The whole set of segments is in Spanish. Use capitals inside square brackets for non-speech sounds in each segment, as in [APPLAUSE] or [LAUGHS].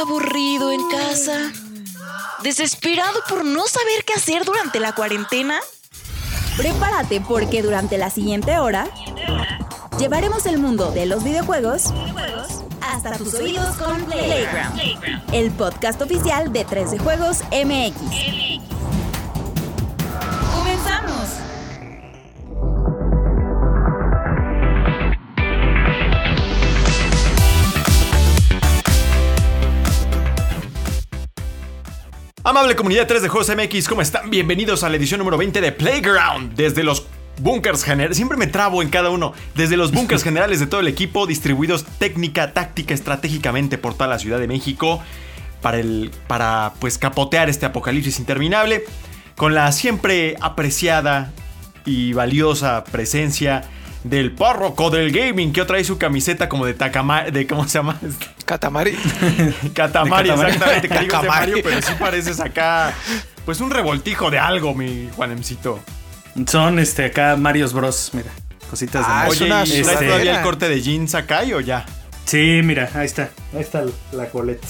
Aburrido en casa. Desesperado por no saber qué hacer durante la cuarentena. Prepárate porque durante la siguiente hora llevaremos el mundo de los videojuegos hasta tus oídos con Playground, el podcast oficial de 13 Juegos MX. Amable comunidad 3 de Juegos MX, ¿cómo están? Bienvenidos a la edición número 20 de Playground. Desde los bunkers generales, siempre me trabo en cada uno. Desde los bunkers [LAUGHS] generales de todo el equipo, distribuidos técnica, táctica, estratégicamente por toda la Ciudad de México, para, el, para pues capotear este apocalipsis interminable, con la siempre apreciada y valiosa presencia del párroco del gaming, que hoy trae su camiseta como de Takama, de ¿cómo se llama? Katamari. [LAUGHS] Katamari, De Katamari. exactamente, que digo de Katamari. Mario, pero sí pareces acá, pues un revoltijo de algo, mi Juanemcito. Son este acá Marios Bros, mira. Cositas de Ah, Mario. es Oye, una ¿y traes este- todavía el corte de jeans acá o ya? Sí, mira, ahí está. Ahí está la coleta.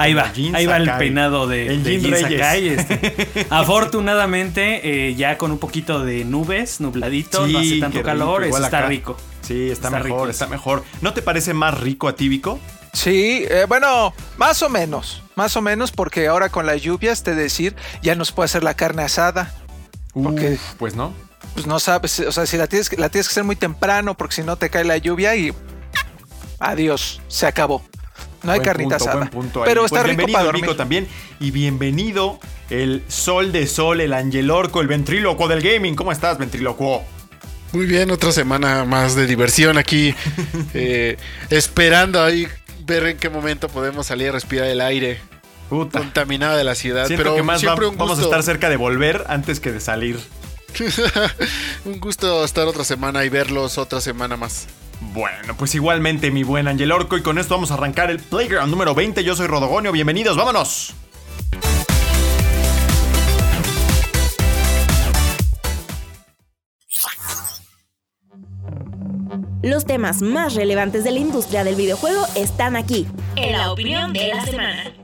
Ahí va, Jin ahí va el peinado de, El de Jin Jin Reyes. Sakai, este. [LAUGHS] Afortunadamente, eh, ya con un poquito de nubes, nubladito, no hace tanto rico, calor, eso igual está acá. rico. Sí, está, Está mejor, rico. está mejor. ¿No te parece más rico a ti, Vico? Sí, eh, bueno, más o menos. Más o menos porque ahora con las lluvias, te decir, ya nos puede hacer la carne asada. Porque- Uf, pues no. Pues no sabes, o sea, si la tienes, que- la tienes que hacer muy temprano porque si no te cae la lluvia y adiós, se acabó. No hay Buen carnita punto, asada. buen punto ahí. Pero Pues está rico bienvenido, para. Vico, también. Y bienvenido el sol de sol, el angelorco, el ventrílocuo del gaming. ¿Cómo estás, ventrílocuo? Muy bien, otra semana más de diversión aquí. [LAUGHS] eh, esperando ahí ver en qué momento podemos salir a respirar el aire Puta. contaminado de la ciudad. Siento Pero que más va- siempre un gusto, vamos a estar cerca de volver antes que de salir. [LAUGHS] un gusto estar otra semana y verlos otra semana más. Bueno, pues igualmente, mi buen Angel Orco, y con esto vamos a arrancar el Playground número 20. Yo soy Rodogonio, bienvenidos, vámonos. Los temas más relevantes de la industria del videojuego están aquí. En la opinión de la semana.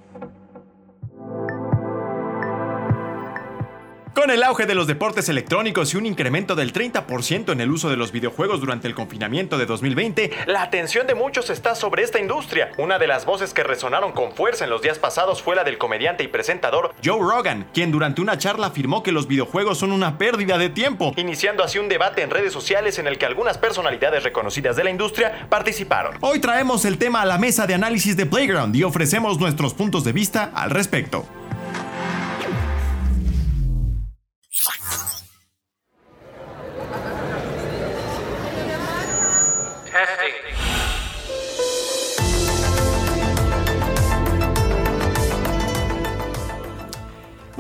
Con el auge de los deportes electrónicos y un incremento del 30% en el uso de los videojuegos durante el confinamiento de 2020, la atención de muchos está sobre esta industria. Una de las voces que resonaron con fuerza en los días pasados fue la del comediante y presentador Joe Rogan, quien durante una charla afirmó que los videojuegos son una pérdida de tiempo, iniciando así un debate en redes sociales en el que algunas personalidades reconocidas de la industria participaron. Hoy traemos el tema a la mesa de análisis de Playground y ofrecemos nuestros puntos de vista al respecto.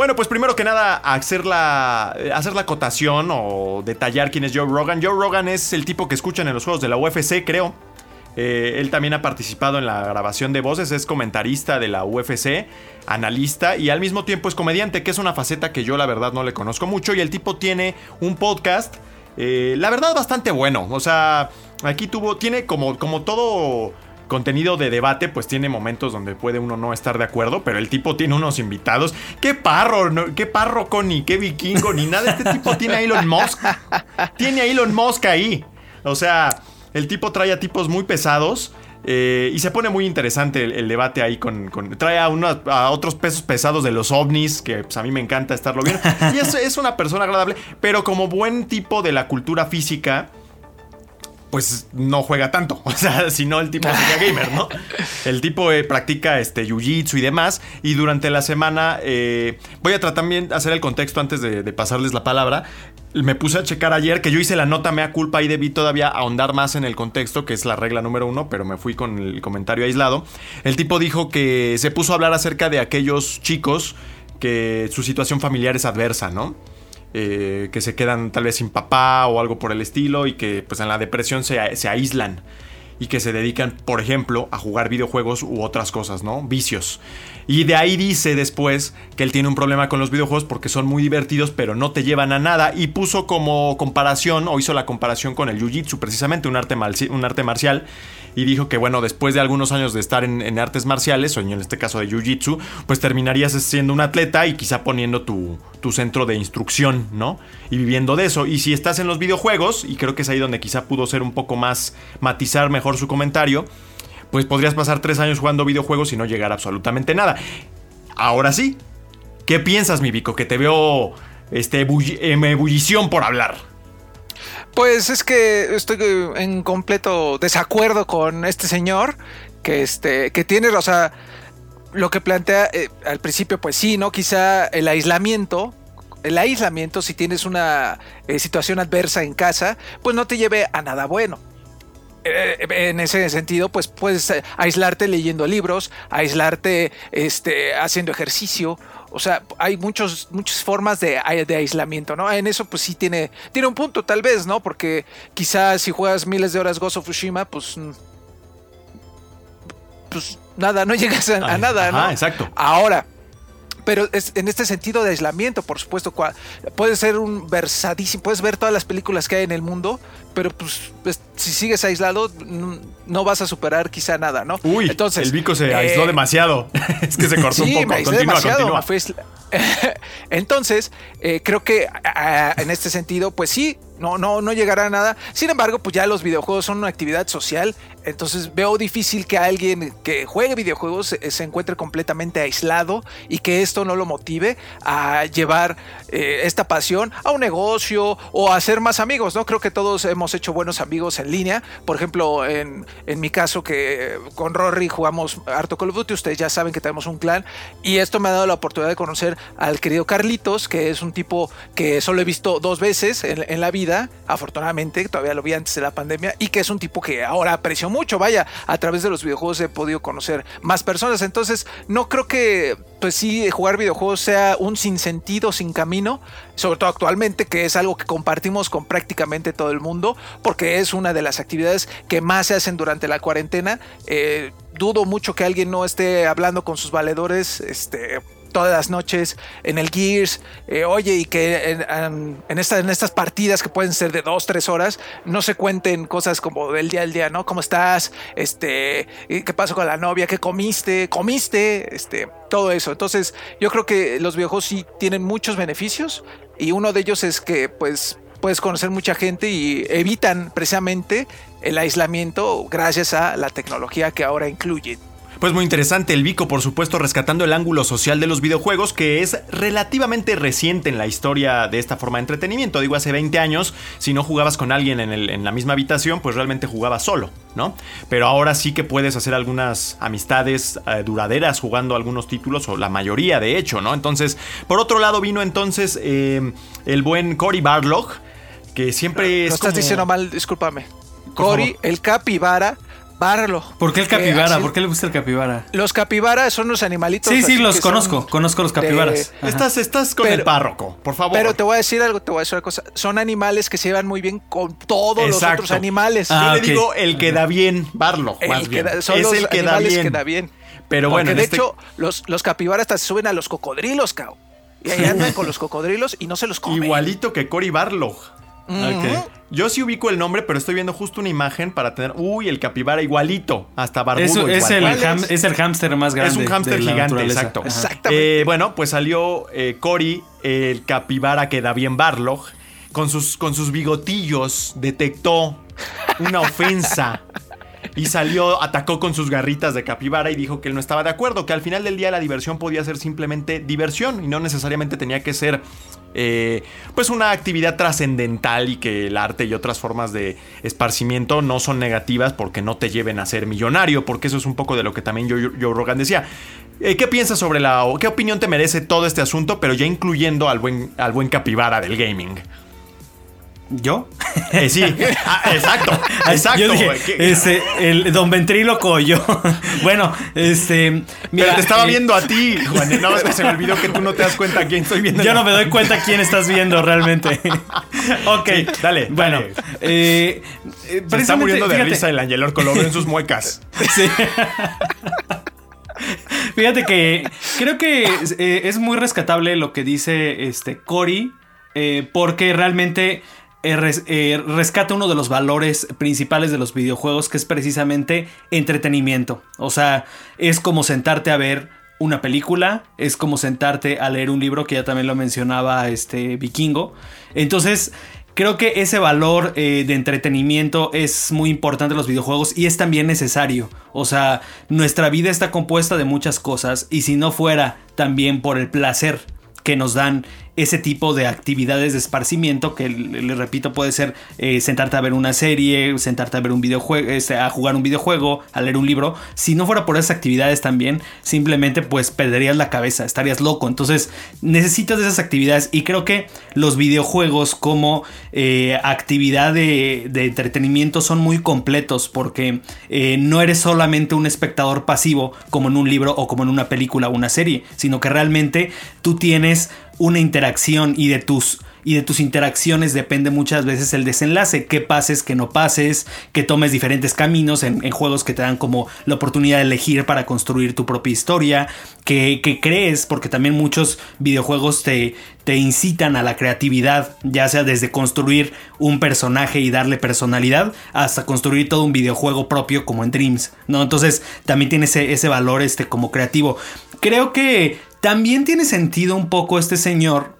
Bueno, pues primero que nada, hacer la, hacer la acotación o detallar quién es Joe Rogan. Joe Rogan es el tipo que escuchan en los juegos de la UFC, creo. Eh, él también ha participado en la grabación de voces, es comentarista de la UFC, analista y al mismo tiempo es comediante, que es una faceta que yo la verdad no le conozco mucho. Y el tipo tiene un podcast, eh, la verdad bastante bueno. O sea, aquí tuvo, tiene como, como todo contenido de debate, pues tiene momentos donde puede uno no estar de acuerdo, pero el tipo tiene unos invitados. ¿Qué parro? ¿Qué párroco ni qué vikingo ni nada? Este tipo tiene a Elon Musk. Tiene a Elon Musk ahí. O sea, el tipo trae a tipos muy pesados. eh, y se pone muy interesante el, debate ahí con, Trae a, unos- a otros pesos pesados de los ovnis, que pues, a mí me encanta estarlo viendo. Y es una persona agradable, pero como buen tipo de la cultura física, pues no juega tanto. [LAUGHS] O sea, si no, el tipo sería gamer, ¿no? [LAUGHS] El tipo eh, practica este jiu-jitsu y demás. Y durante la semana, eh, voy a tratar también de hacer el contexto antes de, de pasarles la palabra. Me puse a checar ayer que yo hice la nota mea culpa y debí todavía ahondar más en el contexto, que es la regla número uno, pero me fui con el comentario aislado. El tipo dijo que se puso a hablar acerca de aquellos chicos que su situación familiar es adversa, ¿no? Eh, que se quedan tal vez sin papá o algo por el estilo y que pues en la depresión se, se aíslan. y que se dedican, por ejemplo, a jugar videojuegos u otras cosas, ¿no? Vicios. Y de ahí dice después que él tiene un problema con los videojuegos porque son muy divertidos, pero no te llevan a nada. Y puso como comparación, o hizo la comparación con el Jiu-Jitsu, precisamente un arte, un arte marcial. Y dijo que, bueno, después de algunos años de estar en, artes marciales, o en este caso de Jiu-Jitsu, pues terminarías siendo un atleta y quizá poniendo tu, tu centro de instrucción, ¿no? Y viviendo de eso. Y si estás en los videojuegos, y creo que es ahí donde quizá pudo ser un poco más matizar mejor su comentario, pues podrías pasar tres años jugando videojuegos y no llegar a absolutamente nada. Ahora sí, ¿qué piensas, mi Vico? Que te veo este, en ebullición por hablar. Pues es que estoy en completo desacuerdo con este señor que, este, que tiene, o sea, lo que plantea eh, al principio, pues sí, ¿no? Quizá el aislamiento, el aislamiento, si tienes una eh, situación adversa en casa, pues no te lleve a nada bueno. Eh, en ese sentido, pues puedes aislarte leyendo libros, aislarte este, haciendo ejercicio. O sea, hay muchos, muchas formas de, de, aislamiento, ¿no? En eso, pues sí tiene, tiene un punto, tal vez, ¿no? Porque quizás si juegas miles de horas Ghost of Tsushima, pues. Mm, pues nada, no llegas a, nada, ¿no? exacto. Ahora, pero es en este sentido de aislamiento, por supuesto, puede ser un versadísimo, puedes ver todas las películas que hay en el mundo, pero pues, pues si sigues aislado no vas a superar quizá nada, ¿no? Uy, Entonces, el bico se aisló eh, demasiado. [LAUGHS] es que se cortó un poco. Me demasiado. [LAUGHS] Entonces, eh, creo que en este sentido, pues sí, no, no, no llegará a nada. Sin embargo, pues ya los videojuegos son una actividad social. Entonces veo difícil que alguien que juegue videojuegos se, encuentre completamente aislado y que esto no lo motive a llevar eh, esta pasión a un negocio o a hacer más amigos, ¿no? Creo que todos hemos hecho buenos amigos en línea. Por ejemplo, en, en mi caso que con Rory jugamos harto Call of Duty, ustedes ya saben que tenemos un clan y esto me ha dado la oportunidad de conocer al querido Carlitos, que es un tipo que solo he visto dos veces en la vida afortunadamente, todavía lo vi antes de la pandemia, y que es un tipo que ahora aprecio mucho, vaya, a través de los videojuegos he podido conocer más personas, entonces no creo que, pues sí, jugar videojuegos sea un sinsentido, sin camino, sobre todo actualmente, que es algo que compartimos con prácticamente todo el mundo, porque es una de las actividades que más se hacen durante la cuarentena. Eh, dudo mucho que alguien no esté hablando con sus valedores, este, todas las noches en el Gears, eh, oye, y que en, en, estas partidas que pueden ser de dos, tres horas, no se cuenten cosas como del día al día, ¿no? ¿Cómo estás? Este, ¿qué pasó con la novia? ¿Qué comiste? ¿Comiste? Este, todo eso. Entonces, yo creo que los videojuegos sí tienen muchos beneficios y uno de ellos es que, pues, puedes conocer mucha gente y evitan precisamente el aislamiento gracias a la tecnología que ahora incluye pues muy interesante el Vico, por supuesto, rescatando el ángulo social de los videojuegos, que es relativamente reciente en la historia de esta forma de entretenimiento. Digo, hace 20 años, si no jugabas con alguien en, la misma habitación, pues realmente jugabas solo, ¿no? Pero ahora sí que puedes hacer algunas amistades eh, duraderas jugando algunos títulos, o la mayoría de hecho, ¿no? Entonces, por otro lado vino entonces eh, el buen Cory Barlog, que siempre es... Lo estás diciendo mal, discúlpame. Cory, el capibara Barlo. ¿Por qué el capibara? ¿Por qué le gusta el capibara? Los capibaras son los animalitos. Sí, sí, los conozco. Conozco los capibaras. Estás, estás con el párroco, por favor. Pero te voy a decir algo, te voy a decir una cosa. Son animales que se llevan muy bien con todos los otros animales. Ah, Yo le digo el que da bien, Barlo, más bien. son los el que da bien. que da bien. Pero bueno, de este hecho, los, los capibaras hasta se suben a los cocodrilos, cao. Y ahí andan con los cocodrilos y no se los comen. Igualito que Cory Yo sí ubico el nombre, pero estoy viendo justo una imagen para tener. Uy, el capibara igualito. Hasta barbudo. es, el es, el hámster más grande. Es un hámster gigante, exacto. Exactamente. Eh, bueno, pues salió eh, Cory, el capibara que da bien Barlog. Con sus, con sus bigotillos detectó una ofensa y salió, atacó con sus garritas de capibara y dijo que él no estaba de acuerdo, que al final del día la diversión podía ser simplemente diversión y no necesariamente tenía que ser eh, pues una actividad trascendental y que el arte y otras formas de esparcimiento no son negativas porque no te lleven a ser millonario, porque eso es un poco de lo que también Joe, Rogan decía. Eh, ¿Qué piensas sobre la... qué opinión te merece todo este asunto, pero ya incluyendo al buen, al buen capibara del gaming? ¿Yo? [LAUGHS] Eh, sí, Ah, exacto, [LAUGHS] exacto. Yo dije, este, el don ventríloco yo. [LAUGHS] bueno, este. Pero te estaba eh, viendo a ti, Juan. Nada más que se me olvidó que tú no te das cuenta a quién estoy viendo. Yo no me doy cuenta quién estás viendo realmente. ok, Sí, dale, Bueno, dale. eh, eh, Se está muriendo de fíjate, risa el Angel Orco, lo veo en sus muecas. Sí. Fíjate que creo que eh, es muy rescatable lo que dice este Cory, porque realmente eh, eh, rescata uno de los valores principales de los videojuegos, que es precisamente entretenimiento. O sea, es como sentarte a ver una película, es como sentarte a leer un libro, que ya también lo mencionaba este Vikingo. Entonces, Creo que ese valor eh, de entretenimiento es muy importante en los videojuegos y es también necesario. O sea, nuestra vida está compuesta de muchas cosas y si no fuera también por el placer que nos dan ese tipo de actividades de esparcimiento que le, repito puede ser eh, sentarte a ver una serie, sentarte a ver un videojuego, este, a jugar un videojuego, a leer un libro. Si no fuera por esas actividades también, simplemente pues perderías la cabeza, estarías loco. Entonces necesitas esas actividades y creo que los videojuegos como eh, actividad de, de entretenimiento son muy completos porque eh, no eres solamente un espectador pasivo como en un libro o como en una película o una serie, sino que realmente tú tienes una interacción y de tus y de tus interacciones depende muchas veces el desenlace, que pases, que no pases, que tomes diferentes caminos en, juegos que te dan como la oportunidad de elegir para construir tu propia historia, que, que crees, porque también muchos videojuegos te, te incitan a la creatividad, ya sea desde construir un personaje y darle personalidad, hasta construir todo un videojuego propio como en Dreams, ¿no? Entonces también tiene ese, ese valor este, como creativo. Creo que también tiene sentido un poco este señor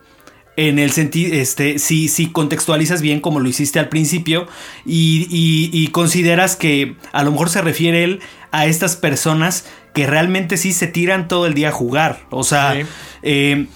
en el sentido, este, si, si contextualizas bien como lo hiciste al principio y, y- y consideras que a lo mejor se refiere él a estas personas que realmente sí se tiran todo el día a jugar. O sea, Sí. eh,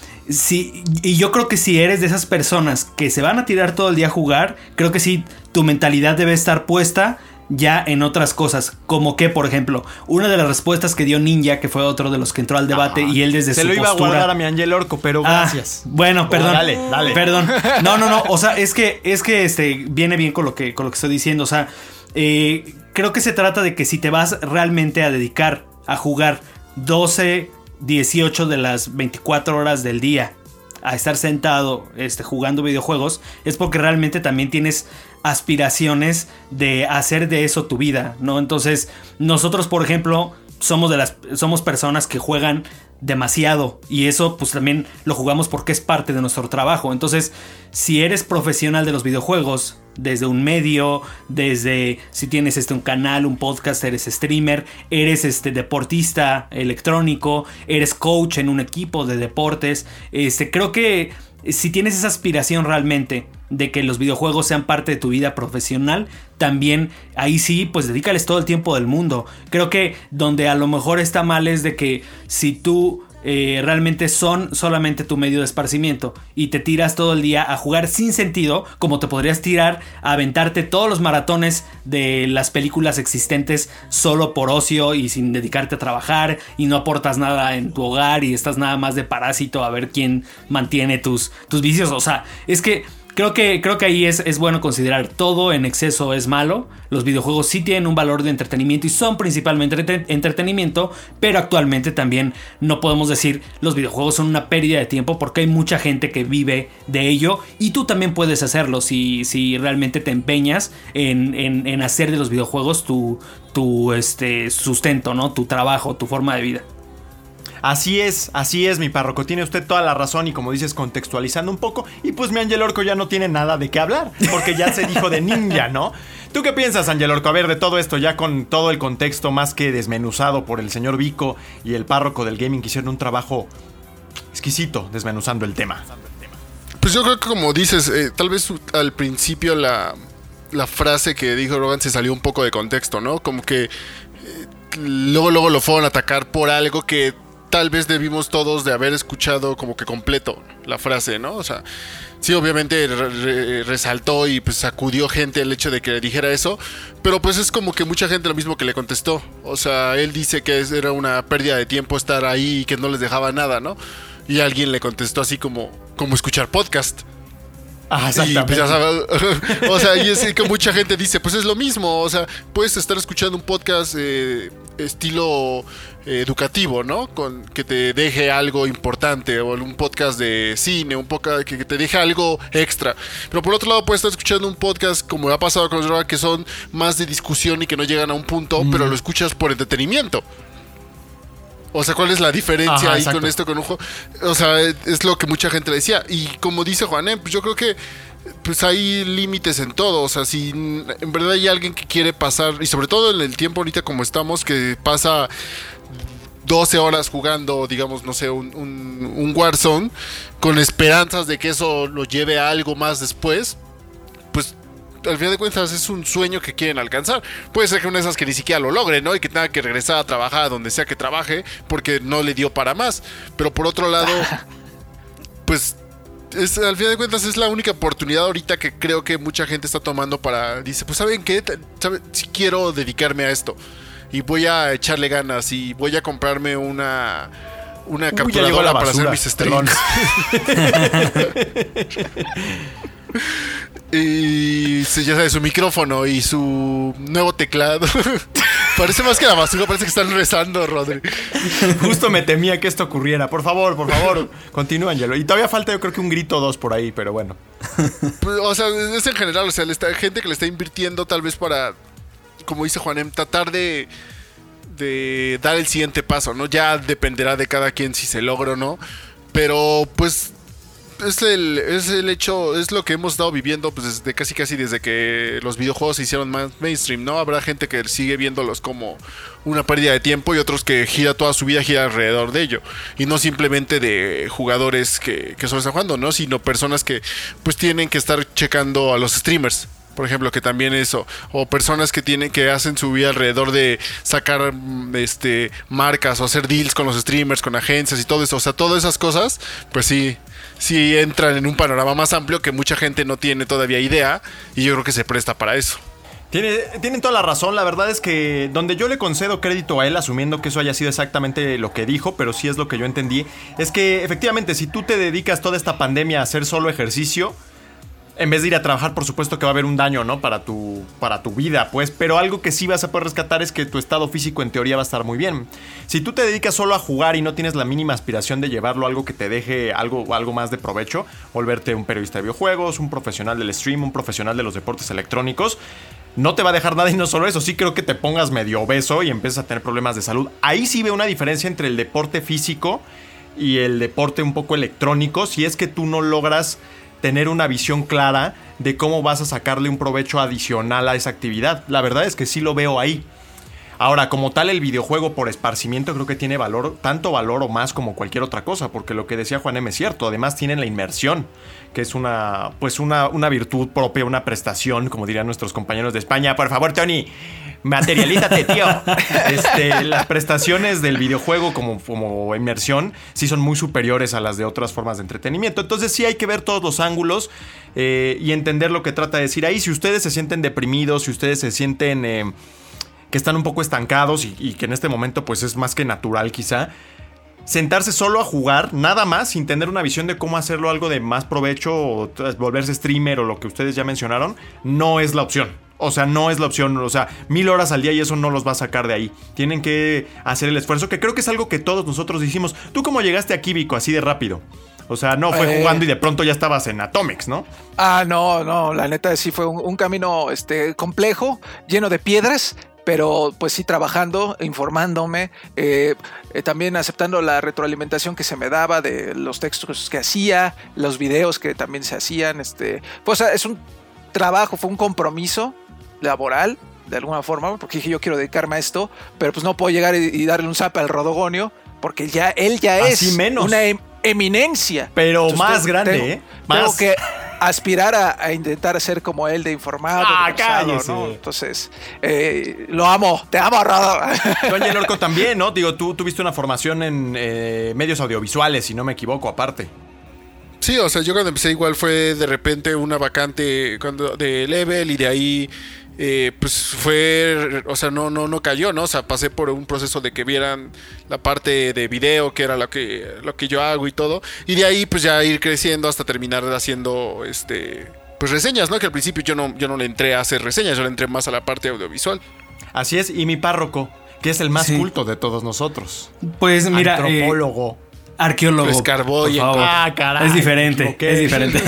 y yo creo que si eres de esas personas que se van a tirar todo el día a jugar, creo que sí, tu mentalidad debe estar puesta ya en otras cosas, como que, por ejemplo, una de las respuestas que dio Ninja, que fue otro de los que entró al debate, y él desde Se su lo iba postura, a guardar a mi Angel Orco, pero Ah, gracias. bueno, perdón. dale, dale. Perdón. [LAUGHS] No, no, no. O sea, es que, es que este viene bien con lo que, con lo que estoy diciendo. O sea, eh, creo que se trata de que si te vas realmente a dedicar a jugar 12, 18 de las 24 horas del día a estar sentado este, jugando videojuegos, es porque realmente también tienes aspiraciones de hacer de eso tu vida, ¿no? Entonces, nosotros, por ejemplo, somos de las somos personas que juegan demasiado y eso pues también lo jugamos porque es parte de nuestro trabajo. Entonces, si eres profesional de los videojuegos, desde un medio, desde si tienes este un canal, un podcast, eres streamer, eres este deportista electrónico, eres coach en un equipo de deportes, este creo que si tienes esa aspiración realmente de que los videojuegos sean parte de tu vida profesional, también ahí sí, pues dedícales todo el tiempo del mundo. Creo que donde a lo mejor está mal es de que si tú eh, realmente son solamente tu medio de esparcimiento y te tiras todo el día a jugar sin sentido, como te podrías tirar a aventarte todos los maratones de las películas existentes solo por ocio y sin dedicarte a trabajar y no aportas nada en tu hogar y estás nada más de parásito a ver quién mantiene tus, tus vicios. O sea, es que Creo que, creo que ahí es, es bueno considerar todo en exceso es malo. Los videojuegos sí tienen un valor de entretenimiento y son principalmente entre- entretenimiento, pero actualmente también no podemos decir los videojuegos son una pérdida de tiempo porque hay mucha gente que vive de ello y tú también puedes hacerlo si, si realmente te empeñas en, en- en hacer de los videojuegos tu, tu este, sustento, ¿no? tu trabajo, tu forma de vida. Así es, así es, mi párroco. Tiene usted toda la razón y como dices, contextualizando un poco. Y pues mi Angel Orco ya no tiene nada de qué hablar, porque ya se dijo de ninja, ¿no? ¿Tú qué piensas, Angel Orco? A ver, de todo esto, ya con todo el contexto más que desmenuzado por el señor Vico y el párroco del gaming, que hicieron un trabajo exquisito desmenuzando el tema. Pues yo creo que como dices, eh, tal vez al principio la, la frase que dijo Rogan se salió un poco de contexto, ¿no? Como que eh, luego, luego lo fueron a atacar por algo que tal vez debimos todos de haber escuchado como que completo la frase, ¿no? O sea, sí, obviamente re- re- resaltó y pues sacudió gente el hecho de que le dijera eso, pero pues es como que mucha gente lo mismo que le contestó. O sea, él dice que era una pérdida de tiempo estar ahí y que no les dejaba nada, ¿no? Y alguien le contestó así como, como escuchar podcast. Ah, Y pues sabes, [LAUGHS] o sea, y es que mucha gente dice, pues es lo mismo, o sea, puedes estar escuchando un podcast eh, estilo eh, educativo, ¿no? Con que te deje algo importante, o un podcast de cine, un podcast que, que te deje algo extra. Pero por otro lado, puedes estar escuchando un podcast como ha pasado con los que son más de discusión y que no llegan a un punto, pero lo escuchas por entretenimiento. O sea, ¿cuál es la diferencia Ajá, ahí exacto. con esto, con un juego? O sea, es lo que mucha gente le decía. Y como dice Juanem, pues yo creo que pues hay límites en todo. O sea, si en verdad hay alguien que quiere pasar, y sobre todo en el tiempo ahorita como estamos, que pasa 12 horas jugando, digamos, no sé, un, un, un Warzone, con esperanzas de que eso lo lleve a algo más después, pues al final de cuentas es un sueño que quieren alcanzar. Puede ser que una de esas que ni siquiera lo logre, ¿no? Y que tenga que regresar a trabajar a donde sea que trabaje porque no le dio para más. Pero por otro lado, [LAUGHS] pues es, al final de cuentas es la única oportunidad ahorita que creo que mucha gente está tomando para... Dice, pues ¿saben qué? ¿Saben? Si quiero dedicarme a esto. Y voy a echarle ganas y voy a comprarme una... Una Uy, capturadora la para hacer mis streams. [LAUGHS] [LAUGHS] [LAUGHS] Y ya sabes, su micrófono y su nuevo teclado. [LAUGHS] parece más que la basura, parece que están rezando, Rodri. Justo me temía que esto ocurriera. Por favor, por favor, continúa, Angelo. Y todavía falta yo creo que un grito o dos por ahí, pero bueno. Pues, o sea, es en general, o sea, está, gente que le está invirtiendo tal vez para, como dice Juanem, tratar de, de dar el siguiente paso, ¿no? Ya dependerá de cada quien si se logra o no. Pero pues es el, es el hecho, es lo que hemos estado viviendo pues desde casi casi desde que los videojuegos se hicieron más mainstream, ¿no? Habrá gente que sigue viéndolos como una pérdida de tiempo y otros que gira toda su vida gira alrededor de ello. Y no simplemente de jugadores que, que solo están jugando, ¿no? Sino personas que pues tienen que estar checando a los streamers. Por ejemplo, que también eso. O personas que tienen que hacen su vida alrededor de sacar mm, este marcas o hacer deals con los streamers, con agencias y todo eso. O sea, todas esas cosas, pues sí, sí entran en un panorama más amplio que mucha gente no tiene todavía idea. Y yo creo que se presta para eso. Tiene, tienen toda la razón, la verdad es que donde yo le concedo crédito a él, asumiendo que eso haya sido exactamente lo que dijo, pero sí es lo que yo entendí, es que efectivamente si tú te dedicas toda esta pandemia a hacer solo ejercicio, en vez de ir a trabajar, por supuesto que va a haber un daño, ¿no? Para tu, para tu vida, pues. Pero algo que sí vas a poder rescatar es que tu estado físico en teoría va a estar muy bien. Si tú te dedicas solo a jugar y no tienes la mínima aspiración de llevarlo a algo que te deje algo, algo más de provecho, volverte un periodista de videojuegos, un profesional del stream, un profesional de los deportes electrónicos, no te va a dejar nada y no solo eso, sí creo que te pongas medio obeso y empiezas a tener problemas de salud. Ahí sí veo una diferencia entre el deporte físico y el deporte un poco electrónico, si es que tú no logras tener una visión clara de cómo vas a sacarle un provecho adicional a esa actividad. La verdad es que sí lo veo ahí. Ahora, como tal, el videojuego por esparcimiento creo que tiene valor, tanto valor o más como cualquier otra cosa, porque lo que decía Juan M es cierto. Además, tienen la inmersión, que es una, pues una, una virtud propia, una prestación, como dirían nuestros compañeros de España. Por favor, Tony, materialízate, tío. [LAUGHS] Este, las prestaciones del videojuego como, como inmersión sí son muy superiores a las de otras formas de entretenimiento. Entonces, sí hay que ver todos los ángulos eh, y entender lo que trata de decir ahí. Si ustedes se sienten deprimidos, si ustedes se sienten. Eh, que están un poco estancados y, que en este momento pues es más que natural quizá. Sentarse solo a jugar, nada más, sin tener una visión de cómo hacerlo algo de más provecho o volverse streamer o lo que ustedes ya mencionaron, no es la opción. O sea, no es la opción. O sea, mil horas al día y eso no los va a sacar de ahí. Tienen que hacer el esfuerzo, que creo que es algo que todos nosotros hicimos. ¿Tú cómo llegaste a Kíbico así de rápido? O sea, no fue Eh. jugando y de pronto ya estabas en Atomics, ¿no? Ah, no, no, la neta sí fue un, un camino este, complejo, lleno de piedras, pero pues sí trabajando, informándome, eh, eh, también aceptando la retroalimentación que se me daba de los textos que hacía, los videos que también se hacían, este, pues es un trabajo, fue un compromiso laboral de alguna forma, porque dije yo quiero dedicarme a esto, pero pues no puedo llegar y, y darle un zap al rodogonio, porque ya él ya Así es menos. una em- eminencia. Pero Entonces, más tengo- grande, tengo- ¿eh? Tengo Más. que aspirar a, a intentar ser como él de informado, Ah, cállese. ¿no? Entonces, eh, lo amo, te amo, Rodo. Tú, Angel [LAUGHS] Orco, también, ¿no? Digo, tú tuviste una formación en eh, medios audiovisuales, si no me equivoco, aparte. Sí, o sea, yo cuando empecé igual fue de repente una vacante cuando, de level y de ahí eh, pues fue, o sea, no, no, no cayó, ¿no? O sea, pasé por un proceso de que vieran la parte de video, que era lo que, lo que yo hago y todo. Y de ahí, pues ya ir creciendo hasta terminar haciendo, este, pues reseñas, ¿no? Que al principio yo no, yo no le entré a hacer reseñas, yo le entré más a la parte audiovisual. Así es, y mi párroco, que es el más Sí. culto de todos nosotros. Pues mira, eh, Antropólogo. Arqueólogo. Y- favor. Ah, caray, Es diferente, es diferente.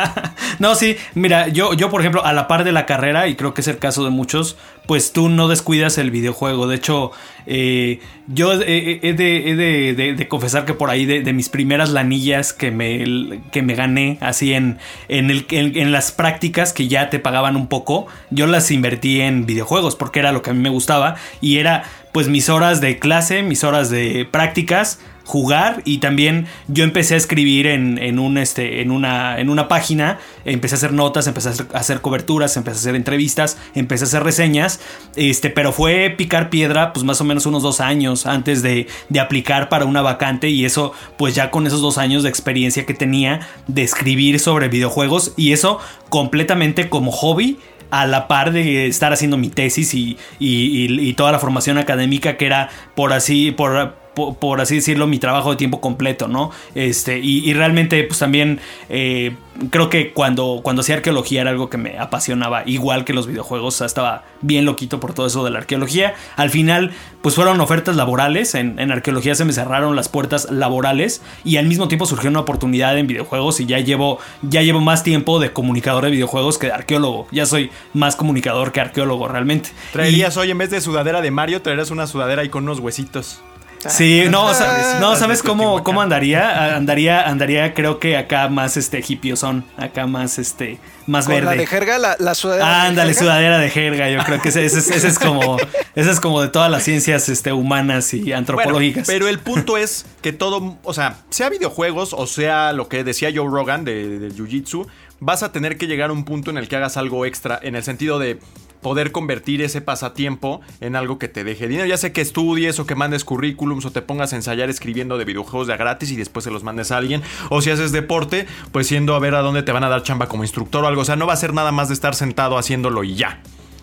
[LAUGHS] no, sí, mira, yo, yo por ejemplo, a la par de la carrera, y creo que es el caso de muchos, pues tú no descuidas el videojuego. De hecho, eh, yo he, he de, he de- de- de confesar que por ahí de, de mis primeras lanillas que me, que me gané, así en, en, el, en, en las prácticas que ya te pagaban un poco, yo las invertí en videojuegos porque era lo que a mí me gustaba y era pues mis horas de clase, mis horas de prácticas jugar y también yo empecé a escribir en, en un, este, en, una, en una página, empecé a hacer notas, empecé a hacer, coberturas, empecé a hacer entrevistas, empecé a hacer reseñas, este, pero fue picar piedra pues más o menos unos dos años antes de, de aplicar para una vacante y eso pues ya con esos dos años de experiencia que tenía de escribir sobre videojuegos y eso completamente como hobby a la par de estar haciendo mi tesis y- y- y toda la formación académica que era por así, por, por, por así decirlo, mi trabajo de tiempo completo, ¿no? Este, y, y realmente, pues también eh, creo que cuando, cuando hacía arqueología era algo que me apasionaba, igual que los videojuegos, o sea, estaba bien loquito por todo eso de la arqueología. Al final, pues fueron ofertas laborales, en, en arqueología se me cerraron las puertas laborales y al mismo tiempo surgió una oportunidad en videojuegos y ya llevo, ya llevo más tiempo de comunicador de videojuegos que de arqueólogo. Ya soy más comunicador que arqueólogo realmente. Traerías hoy, en vez de sudadera de Mario, traerías una sudadera ahí con unos huesitos. Sí, no, o sea, no, ¿sabes de cómo, cómo andaría? andaría? Andaría, creo que acá más este son acá más este, más Con verde. la de jerga, la, la sudadera. de Ándale, jerga. sudadera de jerga, yo creo que ese, ese es- ese es como, [LAUGHS] ese es como de todas las ciencias este, humanas y Bueno, antropológicas. pero el punto es que todo, o sea, sea videojuegos o sea lo que decía Joe Rogan de, de Jiu-Jitsu, vas a tener que llegar a un punto en el que hagas algo extra, en el sentido de poder convertir ese pasatiempo en algo que te deje dinero. Ya sé que estudies o que mandes currículums o te pongas a ensayar escribiendo de videojuegos de a gratis y después se los mandes a alguien. O si haces deporte, pues yendo a ver a dónde te van a dar chamba como instructor o algo. O sea, no va a ser nada más de estar sentado haciéndolo y ya.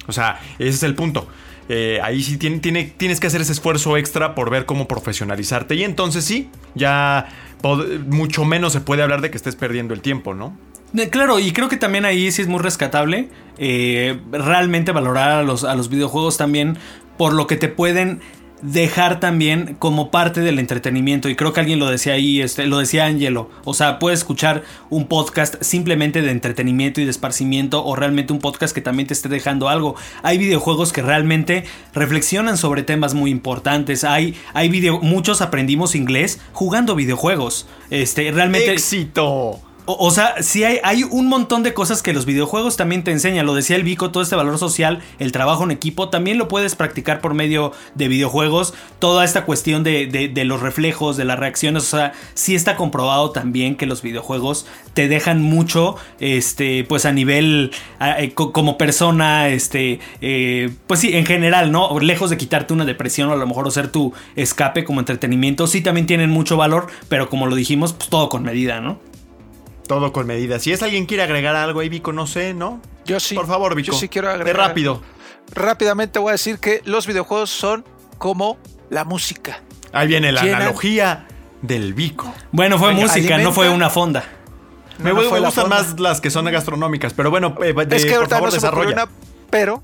O sea, ese es el punto. Eh, ahí sí tiene- tiene- tienes que hacer ese esfuerzo extra por ver cómo profesionalizarte. Y entonces sí, ya mucho menos se puede hablar de que estés perdiendo el tiempo, ¿no? Eh, Claro, y creo que también ahí sí es muy rescatable eh, realmente valorar a los, a los videojuegos también por lo que te pueden dejar también como parte del entretenimiento y creo que alguien lo decía ahí, este, lo decía Angelo, o sea, puedes escuchar un podcast simplemente de entretenimiento y de esparcimiento o realmente un podcast que también te esté dejando algo. Hay videojuegos que realmente reflexionan sobre temas muy importantes. Hay, hay video, muchos aprendimos inglés jugando videojuegos. Este, realmente ¡Éxito! O, sea, sí hay, hay un montón de cosas que los videojuegos también te enseñan. Lo decía el Vico, todo este valor social, el trabajo en equipo, también lo puedes practicar por medio de videojuegos. Toda esta cuestión de, de- los reflejos, de las reacciones. O sea, sí está comprobado también que los videojuegos te dejan mucho, este, pues a nivel, eh, co- como persona, este, eh, pues sí, en general, ¿no? Lejos de quitarte una depresión o a lo mejor ser tu escape como entretenimiento, sí también tienen mucho valor, pero como lo dijimos, pues todo con medida, ¿no? Todo con medida. Si es alguien quiere agregar algo ahí, Vico, no sé, ¿no? Yo sí. Por favor, Vico. Yo sí quiero De agregar. rápido. Rápidamente voy a decir que los videojuegos son como la música. Ahí viene la Llenan- analogía del Vico. Bueno, fue música, no fue una fonda. Me, No, no me fue la gustan más las que son gastronómicas, pero bueno, eh, de- es que por favor, no desarrolla. una, pero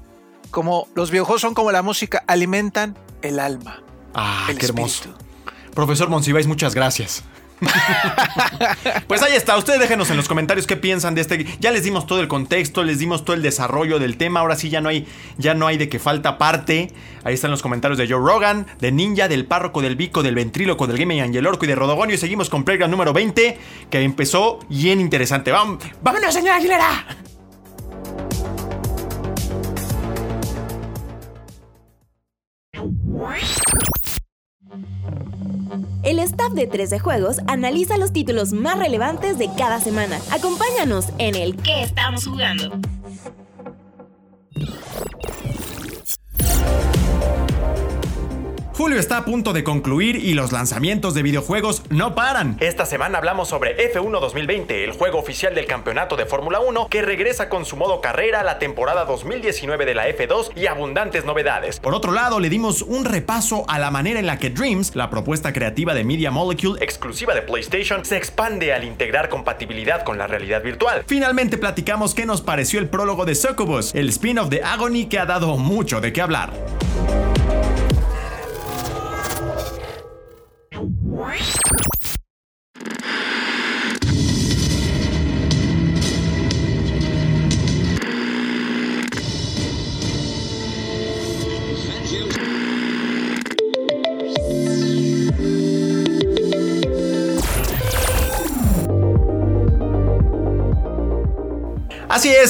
como los videojuegos son como la música, alimentan el alma, Ah, el qué hermoso. Profesor Monsiváis, muchas gracias. [LAUGHS] pues ahí está, ustedes déjenos en los comentarios qué piensan de este. Ya les dimos todo el contexto, les dimos todo el desarrollo del tema. Ahora sí ya no hay, ya no hay de que falta parte. Ahí están los comentarios de Joe Rogan, de Ninja, del párroco, del Vico, del ventríloco, del Game Angel Orco y de Rodogonio. Y seguimos con Playground número 20, que empezó bien interesante. Vamos, vámonos, señora Aguilera. El staff de 13 Juegos analiza los títulos más relevantes de cada semana. Acompáñanos en el ¿Qué estamos jugando? Julio está a punto de concluir y los lanzamientos de videojuegos no paran. Esta semana hablamos sobre F1 2020, el juego oficial del campeonato de Fórmula 1 que regresa con su modo carrera a la temporada 2019 de la F2 y abundantes novedades. Por otro lado, le dimos un repaso a la manera en la que Dreams, la propuesta creativa de Media Molecule, Exclusiva de PlayStation, se expande al integrar compatibilidad con la realidad virtual. Finalmente platicamos qué nos pareció el prólogo de Succubus, el spin-off de Agony que ha dado mucho de qué hablar.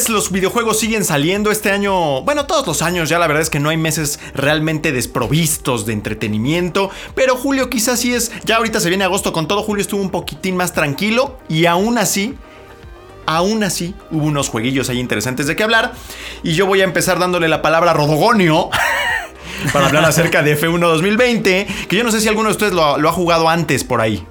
Los videojuegos siguen saliendo este año, bueno, todos los años ya la verdad es que no hay meses realmente desprovistos de entretenimiento, pero julio quizás sí es, ya ahorita se viene agosto con todo, julio estuvo un poquitín más tranquilo y aún así Aún así, hubo unos jueguillos ahí interesantes de qué hablar. Y yo voy a empezar dándole la palabra a Rodogonio [LAUGHS] para hablar acerca de F1 2020. Que yo no sé si alguno de ustedes lo, lo ha jugado antes por ahí.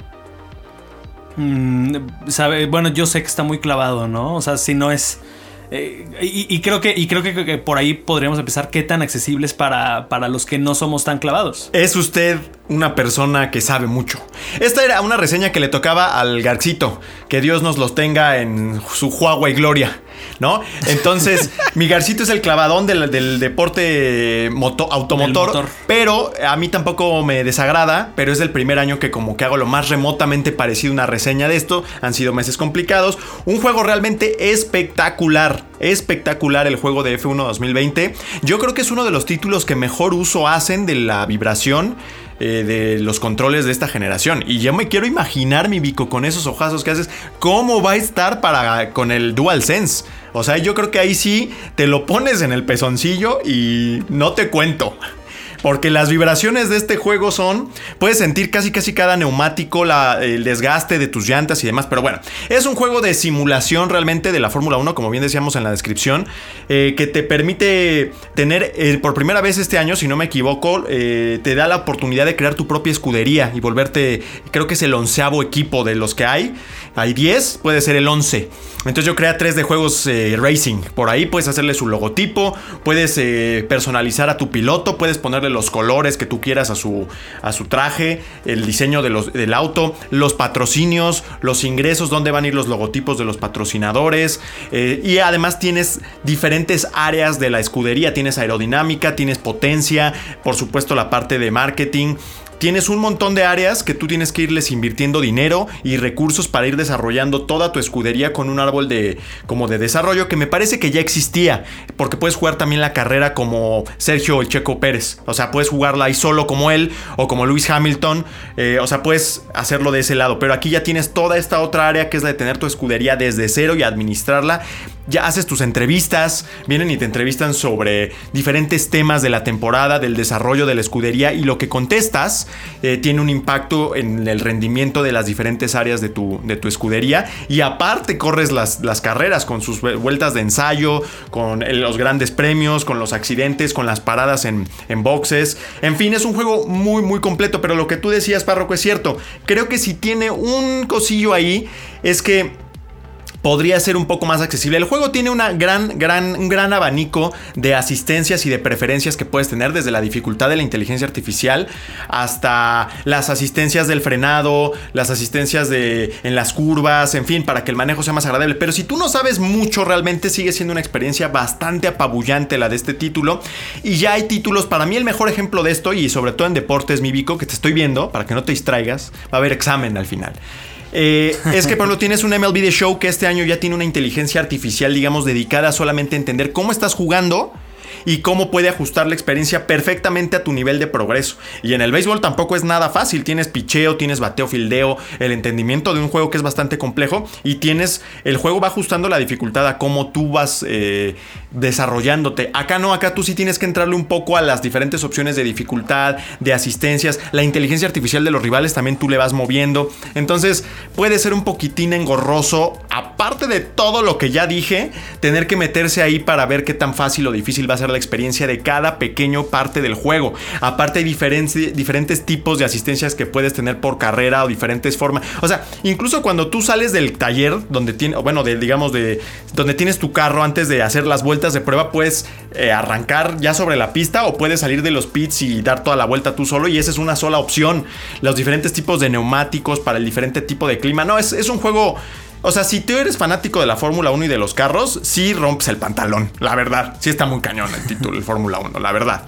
Mm, sabe, bueno, yo sé que está muy clavado, ¿no? O sea, si no es. Eh, y, creo que, y creo que por ahí podríamos empezar qué tan accesibles para, para los que no somos tan clavados. Es usted una persona que sabe mucho. Esta era una reseña que le tocaba al Garcito. Que Dios nos los tenga en su Huawei Gloria. ¿No? Entonces, [LAUGHS] mi Garcito es el clavadón del, del deporte moto- automotor. Pero a mí tampoco me desagrada. Pero es el primer año que como que hago lo más remotamente parecido a una reseña de esto. Han sido meses complicados. Un juego realmente espectacular. Espectacular el juego de F1 2020. Yo creo que es uno de los títulos que mejor uso hacen de la vibración eh, de los controles de esta generación. Y yo me quiero imaginar, mi bico, con esos ojazos que haces, cómo va a estar para, con el DualSense. O sea, yo creo que ahí sí te lo pones en el pezoncillo y no te cuento. Porque las vibraciones de este juego son. Puedes sentir casi casi cada neumático, el desgaste de tus llantas y demás. Pero bueno, es un juego de simulación realmente de la Fórmula 1, como bien decíamos en la descripción. eh, que te permite tener eh, por primera vez este año, si no me equivoco, eh, te da la oportunidad de crear tu propia escudería y volverte. Creo que es el onceavo equipo de los que hay. Hay 10, puede ser el 11. Entonces yo crea tres de juegos racing. Por ahí puedes hacerle su logotipo, puedes personalizar a tu piloto, puedes ponerle los colores que tú quieras a su, a su traje, el diseño de los- del auto, los patrocinios, los ingresos, dónde van a ir los logotipos de los patrocinadores. eh, y además tienes diferentes áreas de la escudería. Tienes aerodinámica, tienes potencia, por supuesto la parte de marketing. Tienes un montón de áreas que tú tienes que irles invirtiendo dinero y recursos para ir desarrollando toda tu escudería con un árbol de como de desarrollo que me parece que ya existía, porque puedes jugar también la carrera como Sergio el Checo Pérez, o sea, puedes jugarla ahí solo como él o como Lewis Hamilton, eh, o sea, puedes hacerlo de ese lado, pero aquí ya tienes toda esta otra área que es la de tener tu escudería desde cero y administrarla. Ya haces tus entrevistas, vienen y te entrevistan sobre diferentes temas de la temporada, del desarrollo de la escudería y lo que contestas eh, tiene un impacto en el rendimiento de las diferentes áreas de tu, de tu escudería y aparte corres las, las carreras con sus vueltas de ensayo, con los grandes premios, con los accidentes, con las paradas en, en boxes. En fin, es un juego muy muy completo, pero lo que tú decías, Párroco, es cierto. Creo que si tiene un cosillo ahí es que podría ser un poco más accesible. El juego tiene una gran, gran, un gran abanico de asistencias y de preferencias que puedes tener desde la dificultad de la inteligencia artificial hasta las asistencias del frenado, las asistencias de en las curvas, en fin, para que el manejo sea más agradable. Pero si tú no sabes mucho, realmente sigue siendo una experiencia bastante apabullante la de este título. Y ya hay títulos, para mí el mejor ejemplo de esto, y sobre todo en deportes, mi Vico, que te estoy viendo, para que no te distraigas, va a haber examen al final. Eh, es que, por ejemplo, tienes un MLB The Show que este año ya tiene una inteligencia artificial, digamos, dedicada solamente a entender cómo estás jugando y cómo puede ajustar la experiencia perfectamente a tu nivel de progreso. Y en el béisbol tampoco es nada fácil. Tienes picheo, tienes bateo, fildeo, el entendimiento de un juego que es bastante complejo y tienes, el juego va ajustando la dificultad a cómo tú vas... eh, desarrollándote. Acá no, acá tú sí tienes que entrarle un poco a las diferentes opciones de dificultad, de asistencias, la inteligencia artificial de los rivales también tú le vas moviendo. Entonces puede ser un poquitín engorroso, aparte de todo lo que ya dije, tener que meterse ahí para ver qué tan fácil o difícil va a ser la experiencia de cada pequeño parte del juego. Aparte hay diferentes, diferentes tipos de asistencias que puedes tener por carrera o diferentes formas. O sea, incluso cuando tú sales del taller donde tiene, bueno, digamos de donde tienes tu carro antes de hacer las vueltas de prueba, puedes eh, arrancar ya sobre la pista o puedes salir de los pits y dar toda la vuelta tú solo y esa es una sola opción. Los diferentes tipos de neumáticos para el diferente tipo de clima. No, es, es un juego... O sea, si tú eres fanático de la Fórmula 1 y de los carros, sí rompes el pantalón, la verdad. Sí está muy cañón el título, el Fórmula 1, la verdad.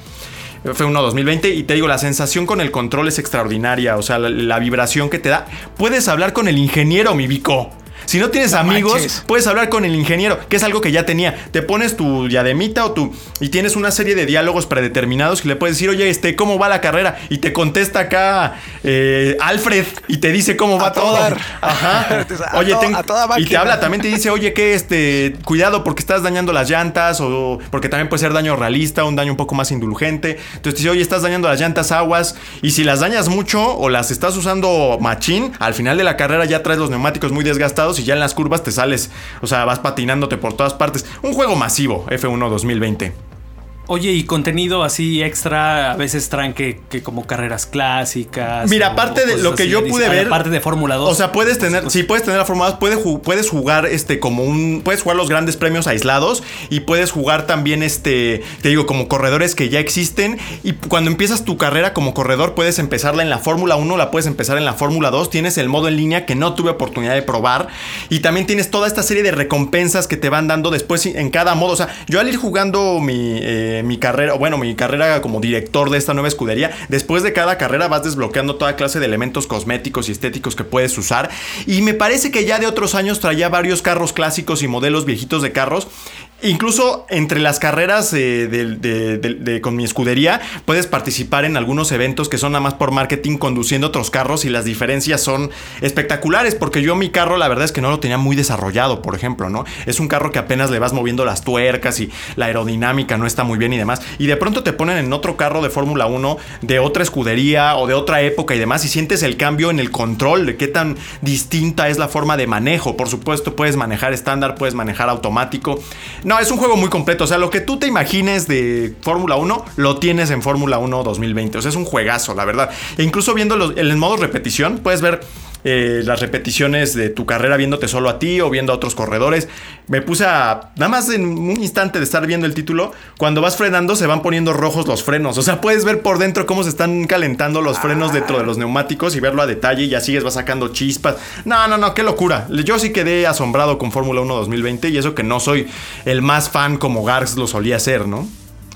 Fue uno 2020 y te digo, la sensación con el control es extraordinaria, o sea, la, la vibración que te da. Puedes hablar con el ingeniero, mi Vico. Si no tienes amigos, manches. puedes hablar con el ingeniero, que es algo que ya tenía. Te pones tu diademita o tu. y tienes una serie de diálogos predeterminados que le puedes decir, oye, este, ¿cómo va la carrera? Y te contesta acá eh, Alfred y te dice cómo va A todo dar. Ajá. [LAUGHS] A Oye, to- ten- a toda y te habla también te dice, oye, que este, cuidado porque estás dañando las llantas o porque también puede ser daño realista, un daño un poco más indulgente. Entonces te dice, oye, estás dañando las llantas aguas y si las dañas mucho o las estás usando machín, al final de la carrera ya traes los neumáticos muy desgastados y ya en las curvas te sales, o sea, vas patinándote por todas partes. Un juego masivo, F1 2020. Oye, y contenido así extra, a veces traen que, que como carreras clásicas. Mira, o aparte de lo que así, yo pude ver- Aparte de Fórmula 2. O sea, puedes tener, sí, puedes tener la Fórmula 2, puedes, puedes jugar este como un, puedes jugar los grandes premios aislados y puedes jugar también este, te digo, como corredores que ya existen y cuando empiezas tu carrera como corredor puedes empezarla en la Fórmula 1, la puedes empezar en la Fórmula 2, tienes el modo en línea que no tuve oportunidad de probar y también tienes toda esta serie de recompensas que te van dando después en cada modo, o sea, yo al ir jugando mi, eh, mi carrera, bueno, mi carrera como director de esta nueva escudería, después de cada carrera vas desbloqueando toda clase de elementos cosméticos y estéticos que puedes usar. Y me parece que ya de otros años traía varios carros clásicos y modelos viejitos de carros. Incluso entre las carreras eh, de- con mi escudería, puedes participar en algunos eventos que son nada más por marketing conduciendo otros carros y las diferencias son espectaculares porque yo mi carro la verdad es que no lo tenía muy desarrollado, por ejemplo, ¿no? Es un carro que apenas le vas moviendo las tuercas y la aerodinámica no está muy bien y demás. Y de pronto te ponen en otro carro de Fórmula 1 de otra escudería o de otra época y demás y sientes el cambio en el control de qué tan distinta es la forma de manejo. Por supuesto, puedes manejar estándar, puedes manejar automático. No, es un juego muy completo. O sea, lo que tú te imagines de Fórmula 1, lo tienes en Fórmula 1 2020. O sea, es un juegazo, la verdad. E incluso viendo en el modo repetición, puedes ver eh, las repeticiones de tu carrera viéndote solo a ti o viendo a otros corredores. Me puse a. Nada más en un instante de estar viendo el título, cuando vas frenando se van poniendo rojos los frenos. O sea, puedes ver por dentro cómo se están calentando los frenos dentro de los neumáticos y verlo a detalle y ya sigues, vas sacando chispas. No, no, no, qué locura. Yo sí quedé asombrado con Fórmula 1 2020 y eso que no soy el más fan como Garx lo solía ser, ¿no?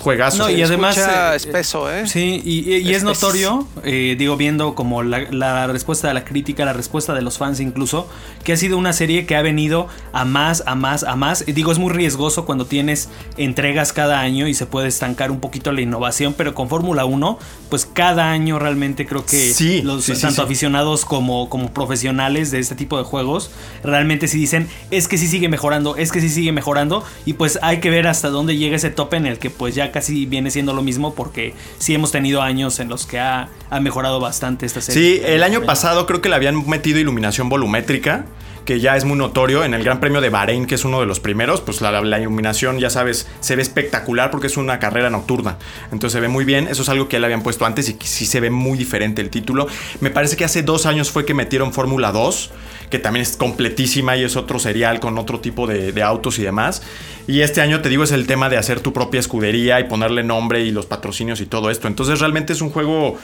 Juegazo. No, y además, eh, espeso, ¿eh? Sí, y, y- y es notorio, eh, digo, viendo como la, la respuesta de la crítica, la respuesta de los fans incluso, que ha sido una serie que ha venido a más, a más, a más. Y digo, es muy riesgoso cuando tienes entregas cada año y se puede estancar un poquito la innovación, pero con Fórmula 1, pues cada año realmente creo que Sí, los sí, tanto sí. aficionados como, como profesionales de este tipo de juegos realmente sí dicen, es que sí sigue mejorando, es que sí sigue mejorando, y pues hay que ver hasta dónde llega ese tope en el que pues ya casi viene siendo lo mismo, porque sí hemos tenido años en los que ha, ha mejorado bastante esta serie. Sí, el año pasado creo que le habían metido iluminación volumétrica, que ya es muy notorio en el Gran Premio de Bahrein, que es uno de los primeros, pues la, la iluminación, ya sabes, se ve espectacular porque es una carrera nocturna. Entonces se ve muy bien, eso es algo que ya le habían puesto antes y que sí se ve muy diferente el título. Me parece que hace dos años fue que metieron Fórmula 2, que también es completísima y es otro serial con otro tipo de, de autos y demás. Y este año, te digo, es el tema de hacer tu propia escudería y ponerle nombre y los patrocinios y todo esto. Entonces realmente es un juego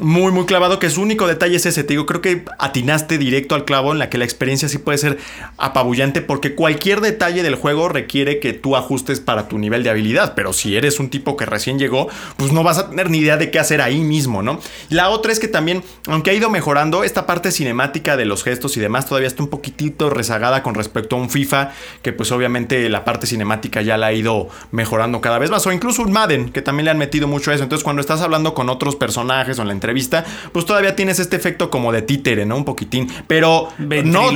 muy, muy clavado, que su único detalle es ese. Te digo, creo que atinaste directo al clavo en la que la experiencia sí puede ser apabullante porque cualquier detalle del juego requiere que tú ajustes para tu nivel de habilidad. Pero si eres un tipo que recién llegó, pues no vas a tener ni idea de qué hacer ahí mismo, ¿no? La otra es que también, aunque ha ido mejorando, esta parte cinemática de los gestos y demás todavía está un poquitito rezagada con respecto a un FIFA, que pues obviamente la parte cinemática ya la ha ido mejorando cada vez más. O incluso un Madden, que también le han metido mucho eso. Entonces, cuando estás hablando con otros personajes o en la entrevista, pues todavía tienes este efecto como de títere, ¿no? Un poquitín. Pero no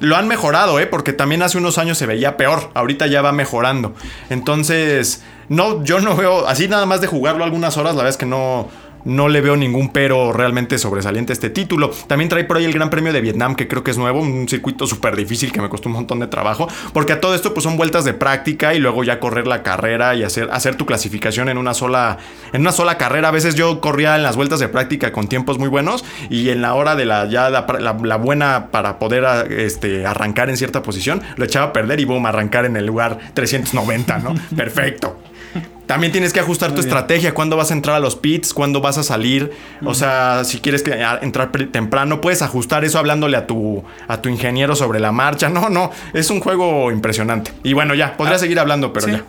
lo han mejorado, ¿eh? Porque también hace unos años se veía peor. Ahorita ya va mejorando. Entonces, no, yo no veo, así nada más de jugarlo algunas horas, la verdad es que no, no le veo ningún pero realmente sobresaliente a este título. También trae por ahí el Gran Premio de Vietnam, que creo que es nuevo, un circuito súper difícil que me costó un montón de trabajo, porque a todo esto pues son vueltas de práctica y luego ya correr la carrera y hacer, hacer tu clasificación en una sola en una sola carrera. A veces yo corría en las vueltas de práctica con tiempos muy buenos y en la hora de la ya la, la- la buena para poder a- este, arrancar en cierta posición, lo echaba a perder y boom, arrancar en el lugar 390, ¿no? [LAUGHS] Perfecto. También tienes que ajustar tu estrategia, cuándo vas a entrar a los pits, cuándo vas a salir. O sea, si quieres que- a- entrar temprano, puedes ajustar eso hablándole a tu, a tu ingeniero sobre la marcha. [LAUGHS] No, no, es un juego impresionante. Y bueno, ya, podría seguir hablando, pero sí. ya.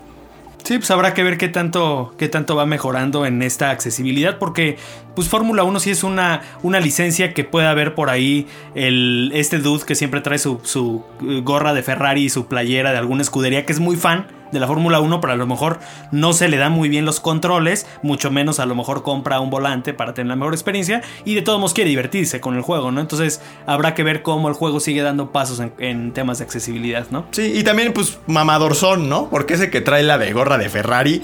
Sí, pues habrá que ver qué tanto, qué tanto va mejorando en esta accesibilidad, porque pues Fórmula 1 sí es una, una licencia que puede haber por ahí el, este dude que siempre trae su, su eh, gorra de Ferrari y su playera de alguna escudería, que es muy fan de la Fórmula 1, pero a lo mejor no se le dan muy bien los controles, mucho menos a lo mejor compra un volante para tener la mejor experiencia y de todos modos quiere divertirse con el juego, ¿no? Entonces habrá que ver cómo el juego sigue dando pasos en, en temas de accesibilidad, ¿no? Sí, y también, pues, mamador son, ¿no? Porque ese que trae la de gorra de Ferrari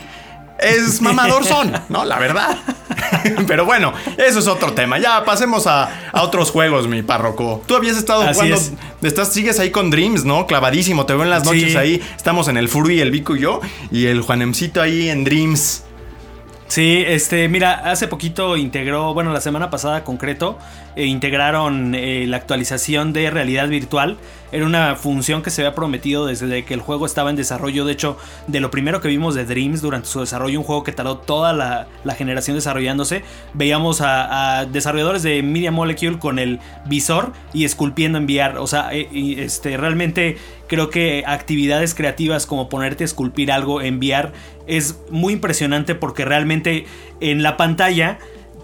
es [LAUGHS] mamador son, ¿no? La verdad. [LAUGHS] Pero bueno, eso es otro tema. Ya pasemos a, a otros juegos, mi párroco. Tú habías estado Así jugando. es. Estás, sigues ahí con Dreams, ¿no? Clavadísimo. Te veo en las noches Sí. ahí. Estamos en el Furby, el Vico y yo. Y el Juanemcito ahí en Dreams. Sí, este, mira, hace poquito integró, bueno, la semana pasada concreto, eh, integraron eh, la actualización de realidad virtual. Era una función que se había prometido desde que el juego estaba en desarrollo. De hecho, de lo primero que vimos de Dreams durante su desarrollo, un juego que tardó toda la, generación desarrollándose, veíamos a, desarrolladores de Media Molecule con el visor y esculpiendo en VR. O sea, eh, este, realmente creo que actividades creativas como ponerte a esculpir algo en VR es muy impresionante porque realmente en la pantalla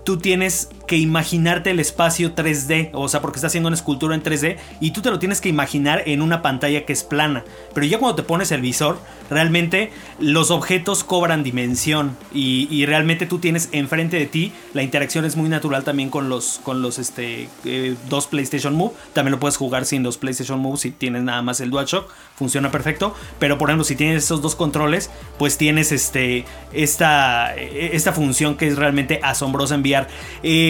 tú tienes que imaginarte el espacio 3D, o sea, porque está haciendo una escultura en 3D y tú te lo tienes que imaginar en una pantalla que es plana. Pero ya cuando te pones el visor, realmente los objetos cobran dimensión y, realmente tú tienes enfrente de ti, la interacción es muy natural también con los, con los este, eh, dos PlayStation Move. También lo puedes jugar sin los PlayStation Move si tienes nada más el DualShock, funciona perfecto. Pero por ejemplo, si tienes esos dos controles, pues tienes este, esta, esta función que es realmente asombrosa en VR.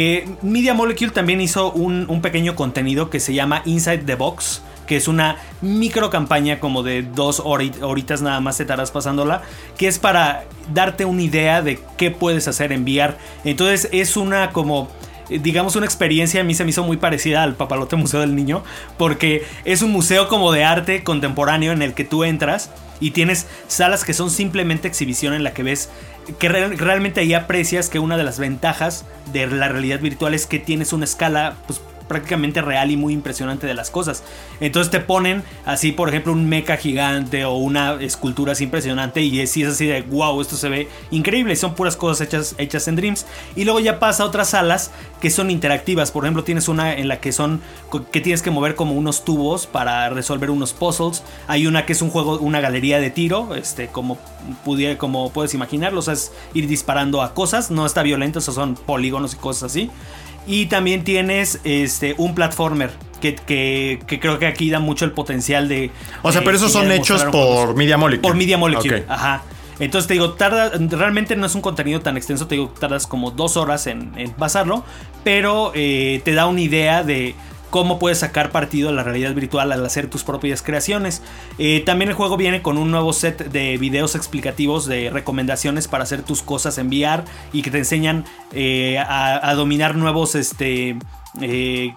Eh, Media Molecule también hizo un, pequeño contenido que se llama Inside the Box que es una micro campaña como de dos hori- horitas nada más te estarás pasándola, que es para darte una idea de qué puedes hacer en VR. Entonces es una como eh, digamos una experiencia a mí se me hizo muy parecida al Papalote Museo del Niño, porque es un museo como de arte contemporáneo en el que tú entras y tienes salas que son simplemente exhibición en la que ves que re- realmente ahí aprecias que una de las ventajas de la realidad virtual es que tienes una escala pues prácticamente real y muy impresionante de las cosas. Entonces te ponen así, por ejemplo, un mecha gigante o una escultura así impresionante y es, es así de wow, esto se ve increíble. Son puras cosas hechas, hechas en Dreams. Y luego ya pasa a otras salas que son interactivas. Por ejemplo, tienes una en la que son que tienes que mover como unos tubos para resolver unos puzzles. Hay una que es un juego, una galería de tiro, este, como como puedes imaginarlo, o sea, es ir disparando a cosas. No está violento, esos son polígonos y cosas así. Y también tienes este, un platformer que, que- que creo que aquí da mucho el potencial de. O sea, de pero esos son hechos por. Media Molecule. Por Media Molecule, Ok. ajá. Entonces te digo, tarda, realmente no es un contenido tan extenso, te digo, tardas como dos horas en, en pasarlo, pero eh, te da una idea de cómo puedes sacar partido a la realidad virtual al hacer tus propias creaciones. Eh, también el juego viene con un nuevo set de videos explicativos de recomendaciones para hacer tus cosas en VR y que te enseñan eh, a, a dominar nuevos este, eh,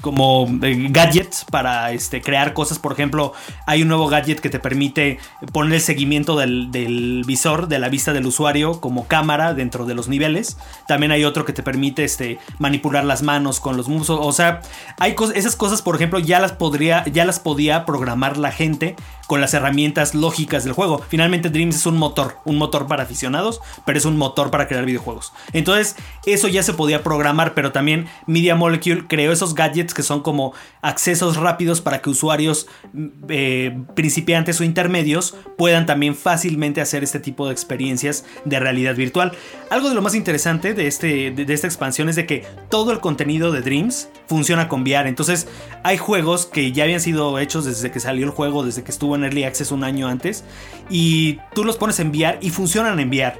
como eh, gadgets para este, crear cosas. Por ejemplo, hay un nuevo gadget que te permite poner el seguimiento del, visor, de la vista del usuario como cámara dentro de los niveles. También hay otro que te permite este, manipular las manos con los musos. O sea, hay esas cosas, por ejemplo, ya las, podría, ya las podía programar la gente con las herramientas lógicas del juego. Finalmente Dreams es un motor, un motor para aficionados, pero es un motor para crear videojuegos. Entonces, eso ya se podía programar, pero también Media Creó esos gadgets que son como accesos rápidos para que usuarios mm, eh, principiantes o intermedios puedan también fácilmente hacer este tipo de experiencias de realidad virtual. Algo de lo más interesante de, este, de esta expansión es de que todo el contenido de Dreams funciona con VR. Entonces hay juegos que ya habían sido hechos desde que salió el juego, desde que estuvo en Early Access un año antes, y tú los pones en VR y funcionan en VR.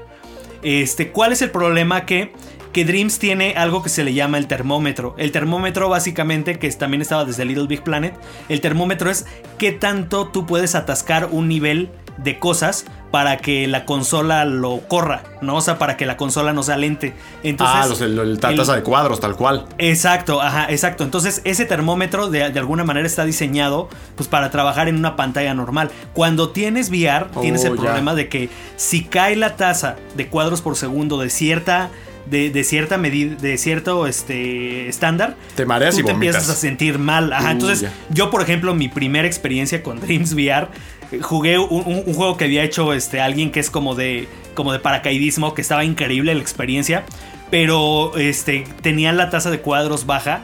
Este, ¿Cuál es el problema? Que, que Dreams tiene algo que se le llama el termómetro. El termómetro básicamente, que también estaba desde Little Big Planet, el termómetro es qué tanto tú puedes atascar un nivel de cosas para que la consola lo corra, ¿no? O sea, para que la consola no sea lente. Entonces, ah, los, el, el- la tasa de cuadros, tal cual. Exacto, ajá, exacto. Entonces ese termómetro de, de alguna manera está diseñado pues para trabajar en una pantalla normal. Cuando tienes VR tienes Oh, el ya. problema de que si cae la tasa de cuadros por segundo de cierta de, de cierta medida, de cierto este estándar, Te mareas tú y te vomitas. empiezas a sentir mal. Ajá, Uh, entonces ya. yo por ejemplo mi primera experiencia con [LAUGHS] Dreams VR eh, jugué un, un- un juego que había hecho este alguien que es como de como de paracaidismo que estaba increíble la experiencia, pero este tenía la tasa de cuadros baja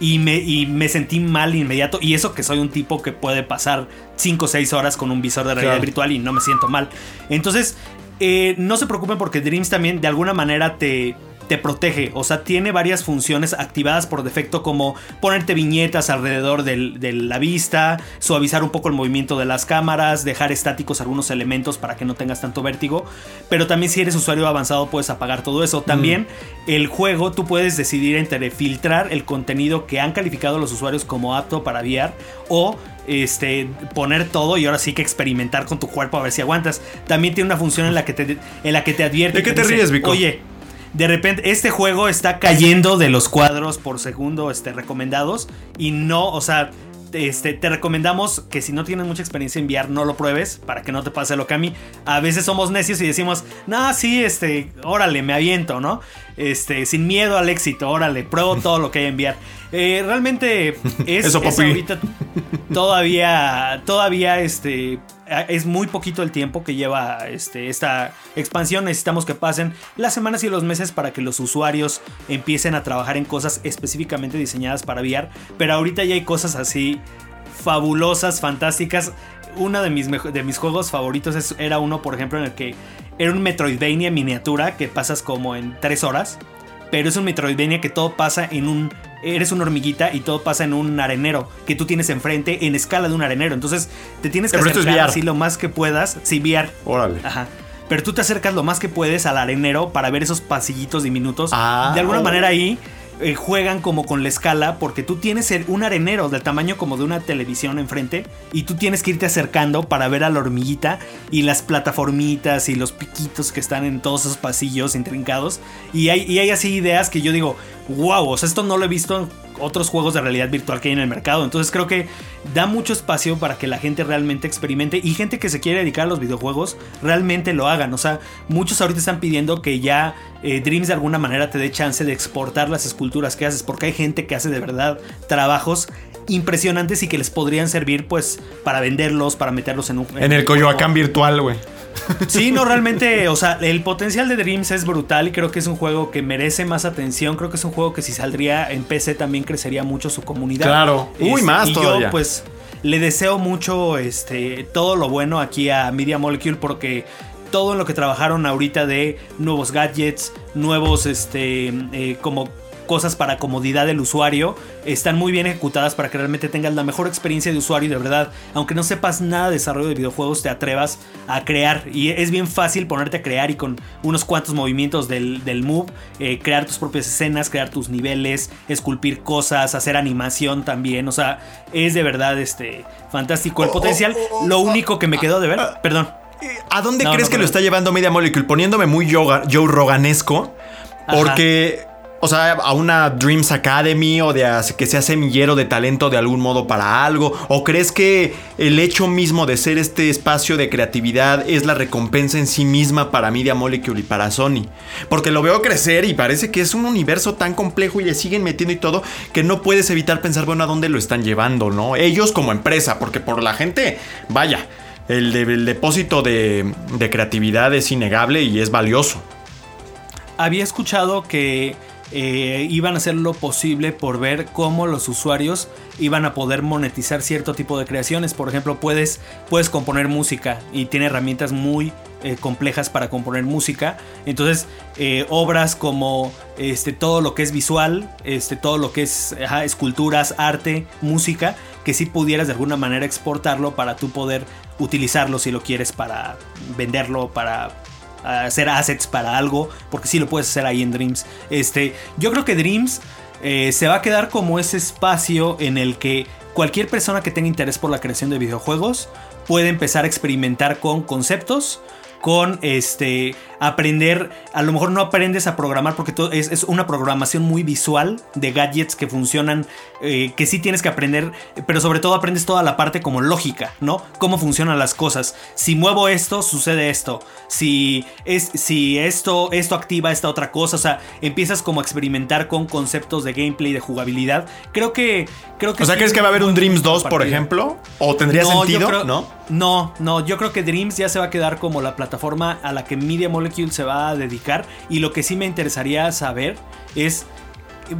y me, y me sentí mal inmediato. Y eso que soy un tipo que puede pasar 5 o 6 horas con un visor de realidad Claro. virtual y no me siento mal. Entonces, eh, no se preocupen porque Dreams también de alguna manera te, te protege. O sea, tiene varias funciones activadas por defecto como ponerte viñetas alrededor del- de la vista, suavizar un poco el movimiento de las cámaras, dejar estáticos algunos elementos para que no tengas tanto vértigo. Pero también si eres usuario avanzado puedes apagar todo eso. También el juego tú puedes decidir entre filtrar el contenido que han calificado los usuarios como apto para VR o este, poner todo y ahora sí que experimentar con tu cuerpo a ver si aguantas. También tiene una función en la que te, en la que te advierte. ¿De qué te ríes, Vico? Oye, de repente este juego está cayendo de los cuadros por segundo este, recomendados y no, o sea, este, te recomendamos que si no tienes mucha experiencia en VR no lo pruebes para que no te pase lo que a mí. A veces somos necios y decimos, no, sí, este, órale, me aviento, ¿no? Este, sin miedo al éxito, órale, pruebo todo lo que hay en VR. Eh, realmente [LAUGHS] es, Eso, es ahorita todavía, todavía este, es muy poquito el tiempo que lleva este, esta expansión. Necesitamos que pasen las semanas y los meses para que los usuarios empiecen a trabajar en cosas específicamente diseñadas para VR. Pero ahorita ya hay cosas así fabulosas, fantásticas. Uno de mis, de mis juegos favoritos es- era uno, por ejemplo, en el que era un Metroidvania miniatura que pasas como en 3 horas. Pero es un Metroidvania que todo pasa en un. Eres una hormiguita y todo pasa en un arenero que tú tienes enfrente en escala de un arenero. Entonces te tienes que Pero es acercar así lo más que puedas. Sí, VR. Órale. Ajá. Pero tú te acercas lo más que puedes al arenero para ver esos pasillitos diminutos. Ah, de alguna oh. manera ahí eh, juegan como con la escala porque tú tienes un arenero del tamaño como de una televisión enfrente y tú tienes que irte acercando para ver a la hormiguita y las plataformitas y los piquitos que están en todos esos pasillos intrincados. Y hay, así ideas que yo digo, wow, o sea, esto no lo he visto otros juegos de realidad virtual que hay en el mercado. Entonces creo que da mucho espacio para que la gente realmente experimente y gente que se quiere dedicar a los videojuegos realmente lo hagan. O sea, muchos ahorita están pidiendo que ya eh, Dreams de alguna manera te dé chance de exportar las esculturas que haces porque hay gente que hace de verdad trabajos impresionantes y que les podrían servir pues para venderlos, para meterlos en un... En el un Coyoacán virtual, güey. Sí, no, realmente, o sea, el potencial de Dreams es brutal y creo que es un juego que merece más atención. Creo que es un juego que si saldría en PC también crecería mucho su comunidad. Claro. Uy, Este, más y todavía. yo, pues, le deseo mucho este, todo lo bueno aquí a Media Molecule porque todo en lo que trabajaron ahorita de nuevos gadgets, nuevos, este, eh, como cosas para comodidad del usuario están muy bien ejecutadas para que realmente tengas la mejor experiencia de usuario y de verdad, aunque no sepas nada de desarrollo de videojuegos, te atrevas a crear. Y es bien fácil ponerte a crear y con unos cuantos movimientos del, del move, eh, crear tus propias escenas, crear tus niveles, esculpir cosas, hacer animación también. O sea, es de verdad este, fantástico el potencial. Lo único que me quedó de ver, perdón. ¿A dónde No, crees no, que lo está llevando Media Molecule? Poniéndome muy Joe, Joe Roganesco. Porque, o sea, a una Dreams Academy o de que sea semillero de talento de algún modo para algo. ¿O crees que el hecho mismo de ser este espacio de creatividad es la recompensa en sí misma para Media Molecule y para Sony? Porque lo veo crecer y parece que es un universo tan complejo y le siguen metiendo y todo que no puedes evitar pensar, bueno, a dónde lo están llevando, ¿no? Ellos como empresa, porque por la gente, vaya. El, de- el depósito de, de creatividad es innegable y es valioso. había escuchado que eh, iban a hacer lo posible por ver cómo los usuarios iban a poder monetizar cierto tipo de creaciones. Por ejemplo, puedes, puedes componer música y tiene herramientas muy eh, complejas para componer música. Entonces, eh, obras como este, todo lo que es visual, este, todo lo que es esculturas, arte, música, que si pudieras de alguna manera exportarlo para tú poder utilizarlo si lo quieres para venderlo, para hacer assets para algo, porque sí lo puedes hacer ahí en Dreams. Este, yo creo que Dreams eh, se va a quedar como ese espacio en el que cualquier persona que tenga interés por la creación de videojuegos puede empezar a experimentar con conceptos, con este aprender, a lo mejor no aprendes a programar porque todo es, es una programación muy visual de gadgets que funcionan, eh, que sí tienes que aprender, pero sobre todo aprendes toda la parte como lógica, ¿no? Cómo funcionan las cosas. Si muevo esto, sucede esto. Si, es, si esto, esto activa esta otra cosa, o sea, empiezas como a experimentar con conceptos de gameplay, de jugabilidad. Creo que... Creo que O sea, sí ¿crees es que va a haber un Dreams punto 2, por ejemplo? ¿O tendría No, sentido? creo- ¿No? No, no, yo creo que Dreams ya se va a quedar como la plataforma a la que Media Molecule se va a dedicar. Y lo que sí me interesaría saber es,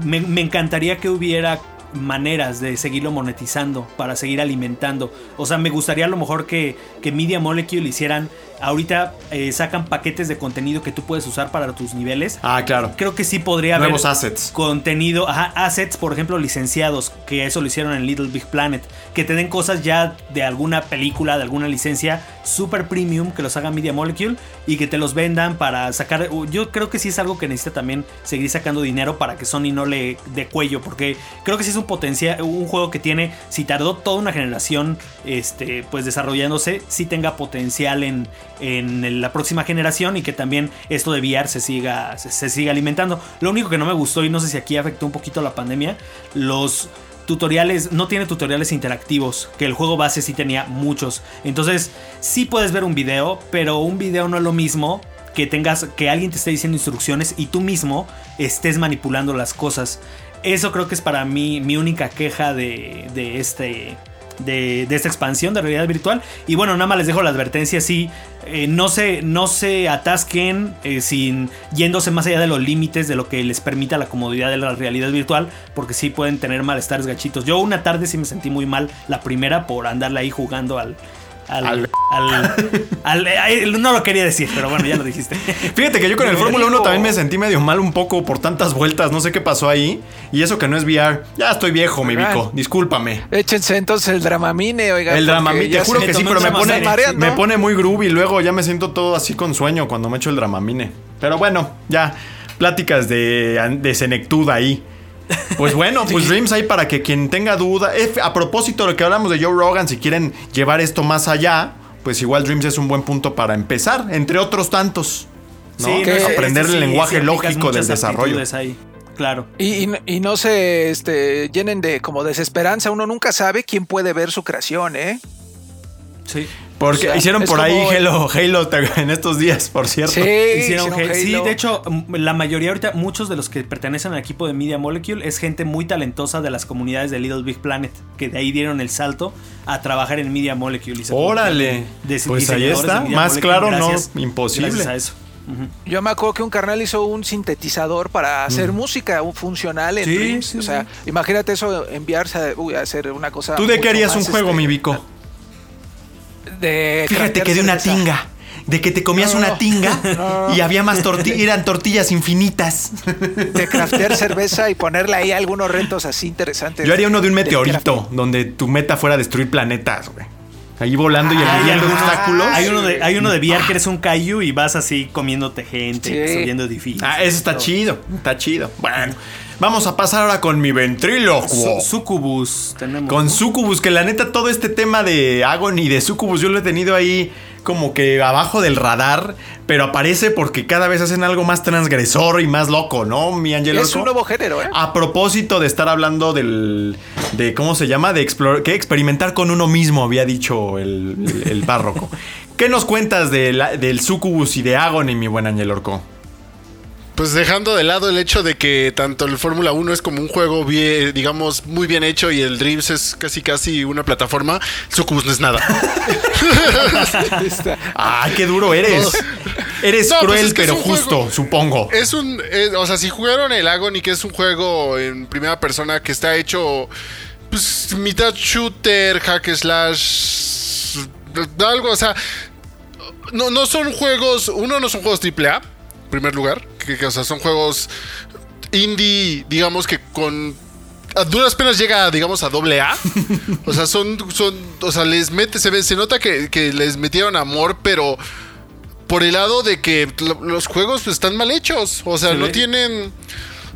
me, me encantaría que hubiera maneras de seguirlo monetizando, para seguir alimentando. O sea, me gustaría a lo mejor que, que Media Molecule hicieran, ahorita eh, sacan paquetes de contenido que tú puedes usar para tus niveles. Ah, claro. Creo que sí podría haber Nuevos assets. contenido, ajá, assets, por ejemplo, licenciados, que eso lo hicieron en Little Big Planet, que te den cosas ya de alguna película, de alguna licencia super premium, que los haga Media Molecule y que te los vendan para sacar. Yo creo que sí es algo que necesita también seguir sacando dinero para que Sony no le dé cuello, porque creo que sí es un potencial, un juego que tiene, si tardó toda una generación, este, pues desarrollándose, sí tenga potencial en, en la próxima generación y que también esto de VR se siga, se, siga alimentando. Lo único que no me gustó y no sé si aquí afectó un poquito la pandemia, los tutoriales, no tiene tutoriales interactivos, que el juego base sí tenía muchos. Entonces, sí puedes ver un video, pero un video no es lo mismo que tengas que alguien te esté diciendo instrucciones y tú mismo estés manipulando las cosas. Eso creo que es para mí mi única queja de, de este de, esta expansión de realidad virtual. Y bueno, nada más les dejo la advertencia, sí, eh, no, se, no se atasquen eh, sin yéndose más allá de los límites de lo que les permita la comodidad de la realidad virtual, porque sí pueden tener malestares gachitos. Yo una tarde sí me sentí muy mal, la primera, por andarle ahí jugando al... Al, Al- al- al- no lo quería decir, pero bueno, ya lo dijiste. [LAUGHS] Fíjate que yo con el Fórmula 1 digo- también me sentí medio mal un poco por tantas vueltas. No sé qué pasó ahí. Y eso que no es VR. Ya estoy viejo, mi. Vico. Discúlpame. Échense entonces el Dramamine, oiga. El Dramamine, te juro que sí, pero me pone, mareando. me pone muy groovy. Luego ya me siento todo así con sueño cuando me echo el Dramamine. Pero bueno, ya. Pláticas de, de senectud ahí. Pues bueno, pues Dreams ahí para que quien tenga duda. Eh, a propósito de lo que hablamos de Joe Rogan, si quieren llevar esto más allá, pues igual Dreams es un buen punto para empezar, entre otros tantos. ¿no? Sí, Que aprender este el sí, lenguaje sí lógico del muchas desarrollo. ahí, Claro. Y, y- y no se este, llenen de como desesperanza. Uno nunca sabe quién puede ver su creación, ¿eh? Sí. Porque O sea, hicieron por ahí como- Halo, Halo en estos días, por cierto. Sí, Hicieron hicieron Halo. Sí, de hecho, la mayoría ahorita, muchos de los que pertenecen al equipo de Media Molecule es gente muy talentosa de las comunidades de Little Big Planet, que de ahí dieron el salto a trabajar en Media Molecule. y se Órale. convirtieron de Pues ahí está. de Más Molecule claro, no, imposible. Gracias a eso. Yo me acuerdo que un carnal hizo un sintetizador para hacer música un funcional en Sí, Dreams. sí, o sea, imagínate eso, enviarse a, uy, a hacer una cosa. ¿Tú de qué harías un juego, este, mi Vico? De Fíjate que de una cerveza. tinga. De que te comías No, una tinga No. y había más [LAUGHS] tortillas, eran tortillas infinitas. De craftear cerveza y ponerle ahí algunos retos así interesantes. Yo haría uno de un meteorito, donde tu meta fuera destruir planetas, güey. Ahí volando y Ah, aliviando algunos- obstáculos. Hay uno de, hay uno de VR que eres un Kaiju y vas así comiéndote gente, Sí. destruyendo edificios. Ah, eso está todo. chido, está chido. Bueno, vamos a pasar ahora con mi ventrílocuo. Su- Sucubus tenemos. Con Sucubus, que la neta todo este tema de Agon y de Sucubus yo lo he tenido ahí como que abajo del radar, pero aparece porque cada vez hacen algo más transgresor y más loco, ¿no, mi Angelo? Es un nuevo género, ¿eh? A propósito de estar hablando del. de ¿cómo se llama? De explor- que experimentar con uno mismo, había dicho el, el- el párroco. ¿Qué nos cuentas de la- del Sucubus y de Agony, mi buen Ángel Orco? Pues dejando de lado el hecho de que tanto el Fórmula 1 es como un juego bien, digamos, muy bien hecho y el Dreams es casi casi una plataforma, Sucubus no es nada. [LAUGHS] ¡Ay, qué duro eres! Eres No, pues cruel, es que es pero justo, juego. supongo. Es un. o sea, si jugaron el Agony, que es un juego en primera persona que está hecho. Pues mitad shooter, hack slash. Algo, o sea. No, no son juegos. Uno no son juegos AAA, en primer lugar. Que, que, o sea, son juegos indie, digamos que con. A duras penas llega, digamos, a doble A. [LAUGHS] O sea, son. son o sea, les mete. Se, ve, se nota que, que les metieron amor, pero por el lado de que lo- los juegos están mal hechos. O sea, Se no tienen.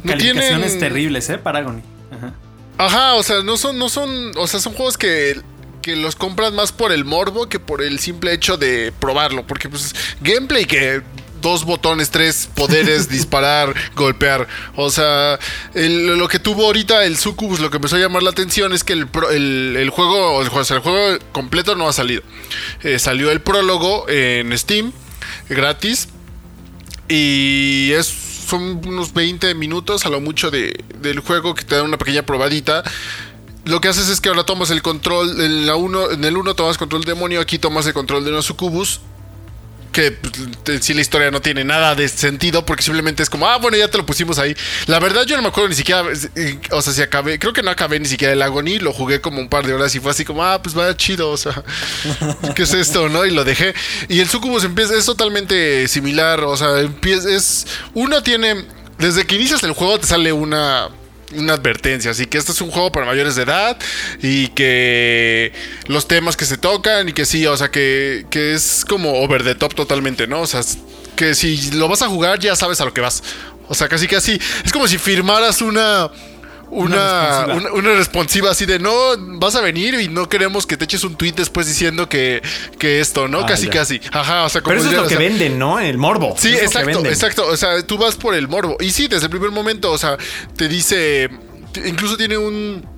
No tienen. terribles, ¿eh? Paragony. Ajá. Ajá, o sea, no son, no son. O sea, son juegos que. Que los compras más por el morbo que por el simple hecho de probarlo. Porque, pues, gameplay que. Dos botones, tres poderes, [LAUGHS] disparar, golpear. O sea, el- lo que tuvo ahorita el Sucubus, lo que empezó a llamar la atención es que el, el- el juego, o sea, el juego completo no ha salido. Eh, salió el prólogo en Steam, gratis. Y es, son unos 20 minutos a lo mucho de- del juego que te da una pequeña probadita. Lo que haces es que ahora tomas el control, en, la uno, en el 1 tomas control demonio, aquí tomas el control de una sucubus. Que pues, en sí la historia no tiene nada de sentido porque simplemente es como, ah, bueno, ya te lo pusimos ahí. La verdad yo no me acuerdo ni siquiera, o sea, si acabé, creo que no acabé ni siquiera el Agony, lo jugué como un par de horas y fue así como, ah, pues vaya chido, o sea, [LAUGHS] ¿qué es esto, no? Y lo dejé. Y el Sucubus empieza, es totalmente similar, o sea, empieza, es, uno tiene, desde que inicias el juego te sale una una advertencia, así que este es un juego para mayores de edad y que los temas que se tocan y que sí, o sea, que, que es como over the top totalmente, ¿no? O sea, que si lo vas a jugar ya sabes a lo que vas. O sea, casi casi es como si firmaras una una, responsiva. una, una responsiva así de no vas a venir y no queremos que te eches un tweet después diciendo que, que esto, ¿no? Ah, casi ya. casi. Ajá, o sea, como Pero eso es lo o que sea, venden, ¿no? El morbo. Sí, es exacto, exacto. O sea, tú vas por el morbo. Y sí, desde el primer momento, o sea, te dice. Incluso tiene un.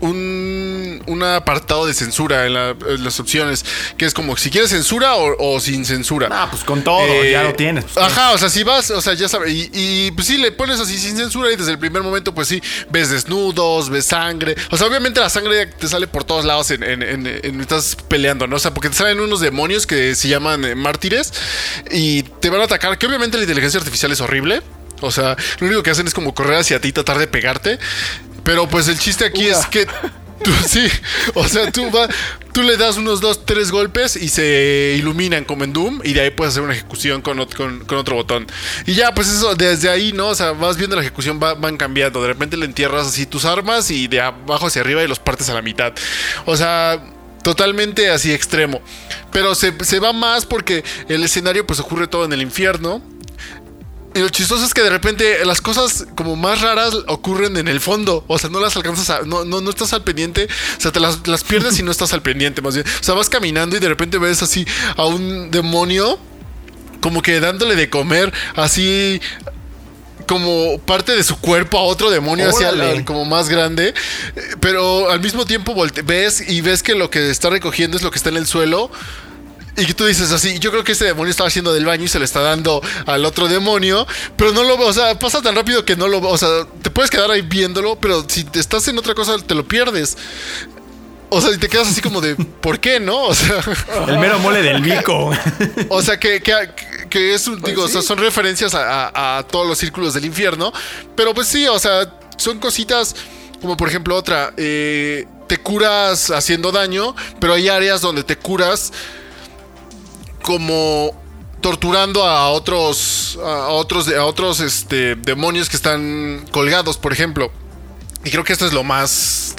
Un, un apartado de censura en, la- en las opciones. Que es como si quieres censura o, o sin censura. Ah, pues con todo, Eh, ya lo tienes. pues, Ajá, o sea, si vas, o sea, ya sabes. Y, y, pues sí, le pones así sin censura y desde el primer momento, pues sí, ves desnudos, ves sangre. O sea, obviamente la sangre te sale por todos lados en, en, en- en- estás peleando, ¿no? O sea, porque te salen unos demonios que se llaman eh, mártires y te van a atacar. Que obviamente la inteligencia artificial es horrible. O sea, lo único que hacen es como correr hacia ti, tratar de pegarte. Pero pues el chiste aquí es que tú, [LAUGHS] sí, o sea, tú, va, tú le das unos dos, tres golpes y se iluminan como en Doom y de ahí puedes hacer una ejecución con, con otro botón. Y ya, pues eso, desde ahí, ¿no? O sea, vas viendo la ejecución, va- van cambiando. De repente le entierras así tus armas y de abajo hacia arriba y los partes a la mitad. O sea... Totalmente así extremo. Pero se, se va más porque el escenario pues ocurre todo en el infierno. Y lo chistoso es que de repente las cosas como más raras ocurren en el fondo. O sea, no las alcanzas a. No, no, no estás al pendiente. O sea, te las, las pierdes y no estás al pendiente, más bien. O sea, vas caminando y de repente ves así a un demonio. Como que dándole de comer así. Como parte de su cuerpo a otro demonio, Órale. al- como más grande. Pero al mismo tiempo ves y ves que lo que está recogiendo es lo que está en el suelo. Y que tú dices así, yo creo que este demonio estaba haciendo del baño y se le está dando al otro demonio, pero no lo, o sea, pasa tan rápido que no lo, o sea, te puedes quedar ahí viéndolo, pero si te estás en otra cosa te lo pierdes. O sea, y te quedas así como de, ¿por qué no? O sea, [LAUGHS] El mero mole del bico. o sea que, que, que es un, digo, o sea, son referencias a, a- a todos los círculos del infierno, pero pues sí, o sea, son cositas como por ejemplo otra, eh, te curas haciendo daño, pero hay áreas donde te curas como torturando a otros a otros a otros este demonios que están colgados, por ejemplo. Y creo que esto es lo más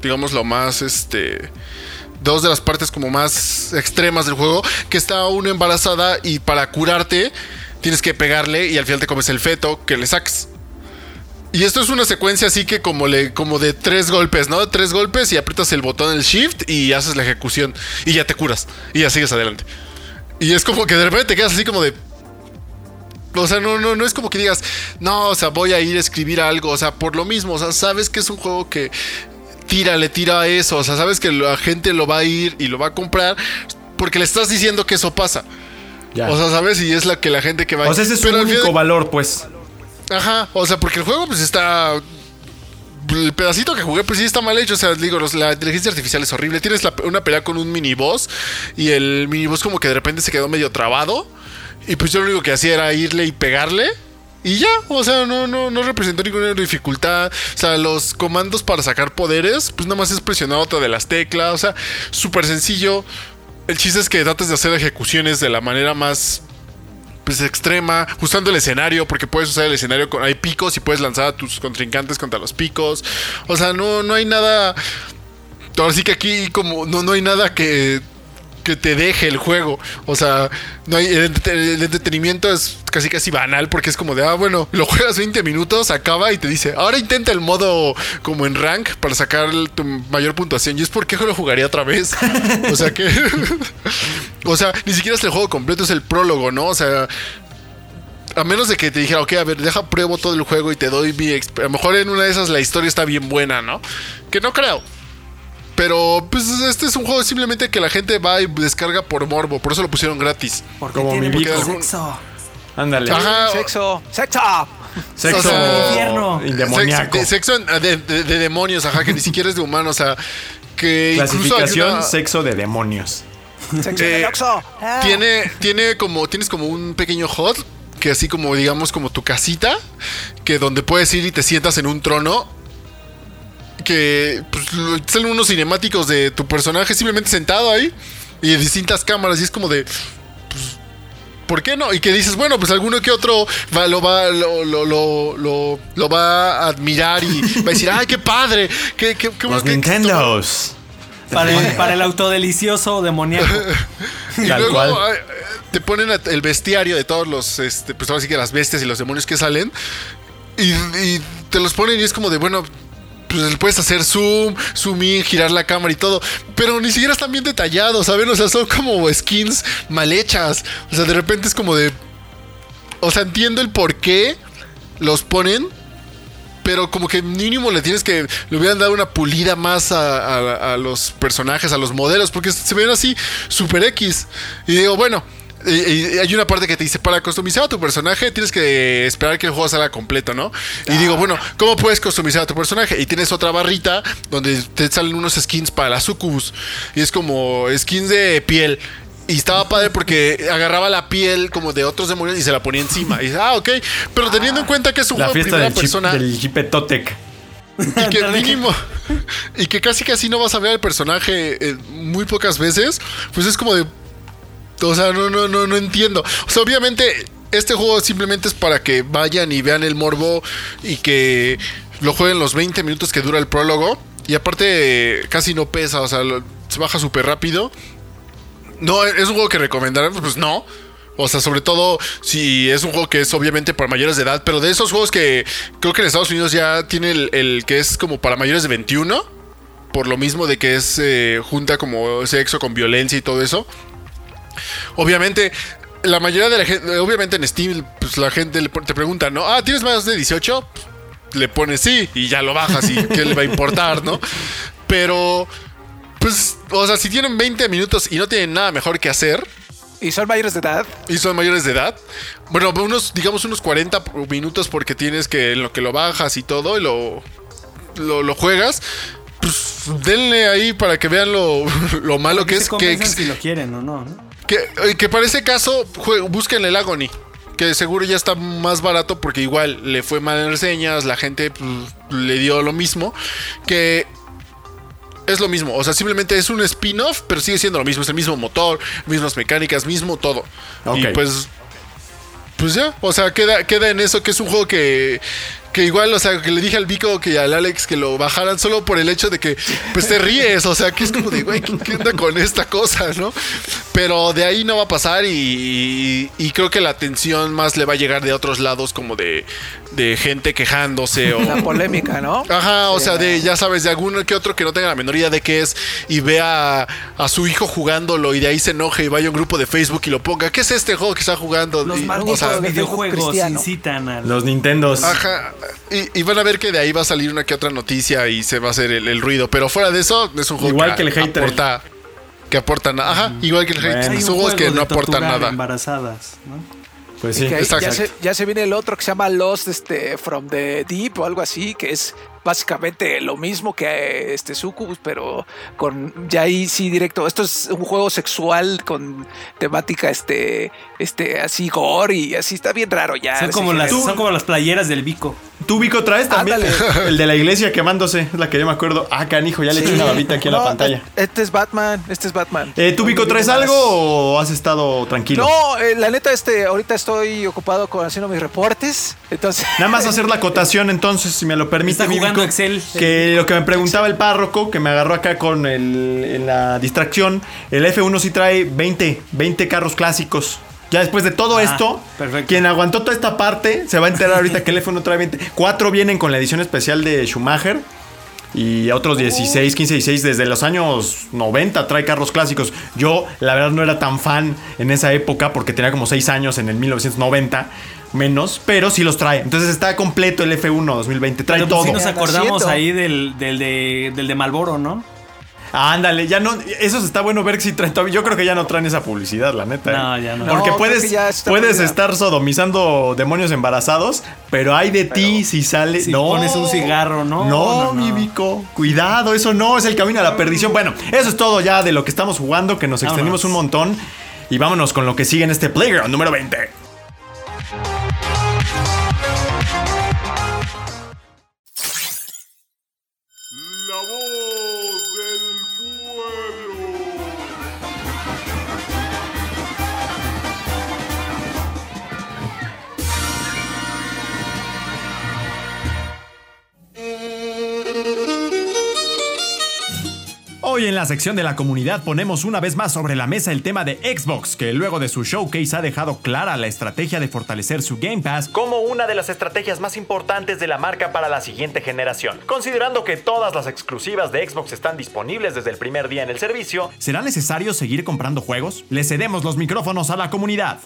digamos lo más este dos de las partes como más extremas del juego, que está una embarazada y para curarte tienes que pegarle y al final te comes el feto que le sacas. Y esto es una secuencia así que como le como de tres golpes, ¿no? Tres golpes y aprietas el botón el shift y haces la ejecución y ya te curas y ya sigues adelante. Y es como que de repente te quedas así como de o sea, no, no, no es como que digas, no, o sea, voy a ir a escribir algo, o sea, por lo mismo, o sea, sabes que es un juego que tira, le tira a eso, o sea, sabes que la gente lo va a ir y lo va a comprar porque le estás diciendo que eso pasa. Ya. O sea, ¿sabes? Y es la que la gente que va a O sea, ese es su único valor, pues. Ajá, o sea, porque el juego pues está... El pedacito que jugué pues sí está mal hecho, o sea, digo, la inteligencia artificial es horrible. Tienes una pelea con un miniboss y el miniboss como que de repente se quedó medio trabado Y pues yo lo único que hacía era irle y pegarle. Y ya, o sea, no, no, no representó ninguna dificultad. O sea, los comandos para sacar poderes, pues nada más es presionar otra de las teclas. O sea, súper sencillo. El chiste es que trates de hacer ejecuciones de la manera más pues extrema, usando el escenario, porque puedes usar el escenario con hay picos y puedes lanzar a tus contrincantes contra los picos. O sea, no, no hay nada. Ahora sí que aquí como no, no hay nada que que te deje el juego. O sea, el, entrete- el entretenimiento es casi casi banal porque es como de, ah, bueno, lo juegas 20 minutos, acaba y te dice, ahora intenta el modo como en rank para sacar tu mayor puntuación. Y es porque lo jugaría otra vez. o sea que... [LAUGHS] o sea, ni siquiera es el juego completo, es el prólogo, ¿no? O sea... A menos de que te dijera, ok, a ver, deja pruebo todo el juego y te doy mi... A lo mejor en una de esas la historia está bien buena, ¿no? Que no creo. Pero pues este es un juego simplemente que la gente va y descarga por morbo, por eso lo pusieron gratis. Porque Como tiene mi Vico. sexo. Ándale. Ajá. Sexo, sexo. Sexo O sea, de, sexo de, de- de demonios, ajá, que ni siquiera es de humanos, o sea, que incluso hay Clasificación una- sexo de demonios. Sexo Eh, de Oxxo. Ah. tiene, tiene como, tienes como un pequeño hot, que así como digamos como tu casita, que donde puedes ir y te sientas en un trono. Que pues, salen unos cinemáticos de tu personaje simplemente sentado ahí y de distintas cámaras y es como de pues, ¿Por qué no? Y que dices, bueno, pues alguno que otro va, lo va, lo, lo, lo, lo- lo va a admirar y va a decir, ay, qué padre, qué, qué, qué Los Nintendos. Para el, para el autodelicioso demoníaco. [LAUGHS] Y Tal luego cual. te ponen el bestiario de todos los, este, pues ahora sí que las bestias y los demonios que salen. Y, y te los ponen y es como de, bueno, pues puedes hacer zoom, zoom in, girar la cámara y todo. Pero ni siquiera están bien detallados, ¿saben? O sea, son como skins mal hechas. O sea, de repente es como de... O sea, entiendo el por qué los ponen. Pero como que mínimo le tienes que... Le hubieran dado una pulida más a los personajes, a los modelos. Porque se ven así super X. Y digo, bueno... y- y hay una parte que te dice, para customizar a tu personaje tienes que esperar que el juego salga completo, ¿no? Y digo, bueno, ¿cómo puedes customizar a tu personaje? Y tienes otra barrita donde te salen unos skins para la sucubus. Y es como skins de piel. Y estaba padre porque agarraba la piel como de otros demonios y se la ponía encima. Y dice, ah, ok. Pero teniendo en cuenta que es un La juego de fiesta primera del, chip, persona del Chipetotec. y que mínimo y que casi casi no vas a ver al personaje eh, muy pocas veces, pues es como de o sea, no no no no entiendo. O sea, obviamente este juego simplemente es para que vayan y vean el morbo y que lo jueguen los 20 minutos que dura el prólogo y aparte casi no pesa, o sea, se baja súper rápido. No, es un juego que recomendarán, pues no. O sea, sobre todo si es un juego que es obviamente para mayores de edad, pero de esos juegos que creo que en Estados Unidos ya tiene el, el que es como para mayores de 21, por lo mismo de que es eh, junta como sexo con violencia y todo eso. Obviamente, la mayoría de la gente, obviamente en Steam, pues la gente te pregunta, ¿no? Ah, ¿tienes más de 18? Le pones sí y ya lo bajas y qué le va a importar, ¿no? Pero, pues, o sea, si tienen 20 minutos y no tienen nada mejor que hacer, Y son mayores de edad. y son mayores de edad. Bueno, unos, digamos unos 40 minutos porque tienes que en lo que lo bajas y todo y lo, lo, lo juegas. Pues denle ahí para que vean lo, [LAUGHS] lo malo que es. Que, si lo quieren o no, ¿no? que, eh, que para ese caso, busquen el Agony. Que seguro ya está más barato porque igual le fue mal en reseñas, la gente pues, le dio lo mismo. Que es lo mismo. O sea, simplemente es un spin-off, pero sigue siendo lo mismo. Es el mismo motor, mismas mecánicas, mismo todo. Y pues. Pues ya, o sea, queda, queda en eso que es un juego que. Que igual, o sea, que le dije al Vico que al Alex que lo bajaran solo por el hecho de que, pues te ríes, o sea, que es como de, güey, ¿qué, qué onda con esta cosa, no? Pero de ahí no va a pasar y, y- y creo que la atención más le va a llegar de otros lados, como de, de gente quejándose o. La polémica, ¿no? Ajá, o sea, de, ya sabes, de alguno que otro que no tenga la menor idea de qué es y vea a, su hijo jugándolo y de ahí se enoje y vaya a un grupo de Facebook y lo ponga. ¿Qué es este juego que está jugando? Los Y, o sea, videojuegos incitan al. Los Nintendos. Ajá. Y, y van a ver que de ahí va a salir una que otra noticia y se va a hacer el, el ruido. Pero fuera de eso, es un juego Igual que el hater. aporta. Que aporta nada. Ajá, igual que el hater. Bueno. Son juegos juego que no aportan nada. embarazadas, ¿no? Pues sí. Que ya, se, ya se viene el otro que se llama Lost este, from the Deep o algo así, que es básicamente lo mismo que eh, este Sucubus, pero con ya ahí sí directo. Esto es un juego sexual con temática este, este así gore y así está bien raro ya. Son como, las, son como las playeras del Vico. ¿Tú, Vico, traes también? Ándale. El de la iglesia quemándose, es la que yo me acuerdo. Ah, canijo, ya le eché Sí. una babita aquí a la No, pantalla. Este es Batman, este es Batman. Eh, ¿Tú, Vico, traes algo o has estado tranquilo? No, eh, la neta, este, ahorita estoy ocupado con haciendo mis reportes. Entonces. Nada más [LAUGHS] hacer la acotación entonces, si me lo permite. Mi jugando Excel. Que lo que me preguntaba el párroco, que me agarró acá con el, en la distracción, el F1 sí trae 20, 20 carros clásicos. Ya después de todo Ah, esto, perfecto. quien aguantó toda esta parte se va a enterar ahorita que el F1 trae 20. Cuatro vienen con la edición especial de Schumacher. Y otros 16, 15, 16 desde los años 90 trae carros clásicos. Yo, la verdad, no era tan fan en esa época porque tenía como 6 años en el 1990, menos, pero sí los trae. Entonces está completo el F1 2020, trae Pero pues todo. sí nos acordamos ahí del, del, de, del de Malboro, ¿no? Ándale, ya no. Eso está bueno ver si traen todavía. Yo creo que ya no traen esa publicidad, la neta. No, ¿eh? ya no. Porque No, creo puedes, ya puedes estar sodomizando demonios embarazados, pero hay de ti si sale. si no. pones un cigarro, no, No, no, mi. Vico. Cuidado, eso no es el camino a la perdición. Bueno, eso es todo ya de lo que estamos jugando, que nos extendimos un montón. Y vámonos con lo que sigue en este Playground número 20. La en la sección de la comunidad ponemos una vez más sobre la mesa el tema de Xbox, que luego de su showcase ha dejado clara la estrategia de fortalecer su Game Pass como una de las estrategias más importantes de la marca para la siguiente generación. Considerando que todas las exclusivas de Xbox están disponibles desde el primer día en el servicio, ¿Será necesario seguir comprando juegos? Le cedemos los micrófonos a la comunidad.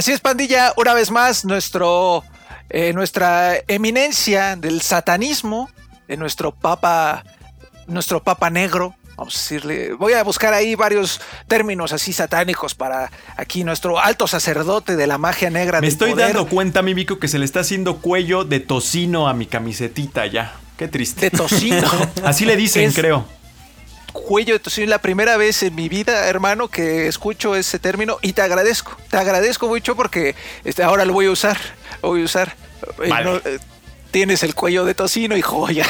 Así es, pandilla, una vez más, nuestro, eh, nuestra eminencia del satanismo, de nuestro papa, nuestro papa negro, vamos a decirle, voy a buscar ahí varios términos así satánicos para aquí nuestro alto sacerdote de la magia negra. Me estoy poder, dando cuenta, mi Vico, que se le está haciendo cuello de tocino a mi camisetita ya. Qué triste. de tocino. [LAUGHS] Así le dicen, Es creo. Cuello de tocino. La primera vez en mi vida, hermano, que escucho ese término y te agradezco. Te agradezco mucho porque este, ahora lo voy a usar. Lo voy a usar. Eh, Vale. no, eh, tienes el cuello de tocino y joya.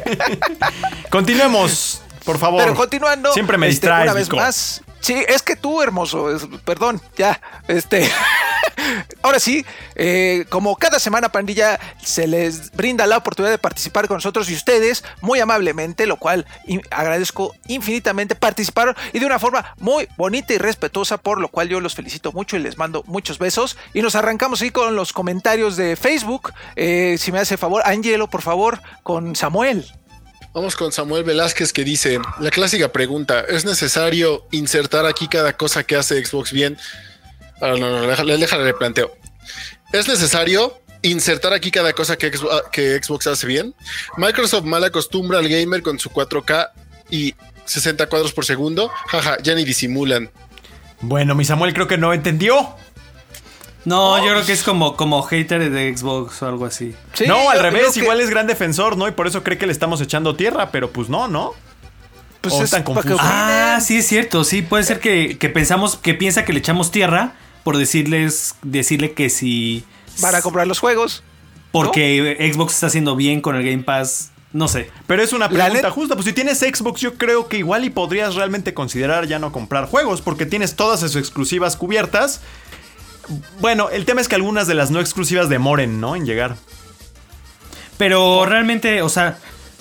[LAUGHS] Continuemos, por favor. Pero continuando. Siempre me este, distraes, Una vez más. Sí, es que tú, hermoso. perdón, ya. Este. [LAUGHS] Ahora sí, eh, como cada semana, pandilla, se les brinda la oportunidad de participar con nosotros y ustedes, muy amablemente, lo cual agradezco infinitamente, participaron y de una forma muy bonita y respetuosa, por lo cual yo los felicito mucho y les mando muchos besos. Y nos arrancamos ahí con los comentarios de Facebook. Eh, si me hace favor, Angelo, por favor, con Samuel. Vamos con Samuel Velázquez que dice, la clásica pregunta, ¿es necesario insertar aquí cada cosa que hace Xbox bien? Ah, no, no, déjale, déjale, le planteo. ¿Es necesario insertar aquí cada cosa que, ah, que Xbox hace bien? Microsoft mal acostumbra al gamer con su 4K y 60 cuadros por segundo. Jaja, ya ni disimulan. Bueno, mi Samuel creo que no entendió. No, yo creo que es como, como hater de Xbox o algo así. Sí, no, al yo- revés, que- igual es gran defensor, ¿no? Y por eso cree que le estamos echando tierra, pero pues no, ¿no? Pues es están para que confusos. Ah, sí es cierto, sí, puede ser que, que pensamos, que piensa que le echamos tierra por decirles, decirle que si... Para comprar los juegos. Porque Xbox está haciendo bien con el Game Pass, no sé. Pero es una La pregunta justa. Pues si tienes Xbox, yo creo que igual y podrías realmente considerar ya no comprar juegos, porque tienes todas sus exclusivas cubiertas. Bueno, el tema es que algunas de las no exclusivas demoren, ¿no? En llegar. Pero realmente, o sea,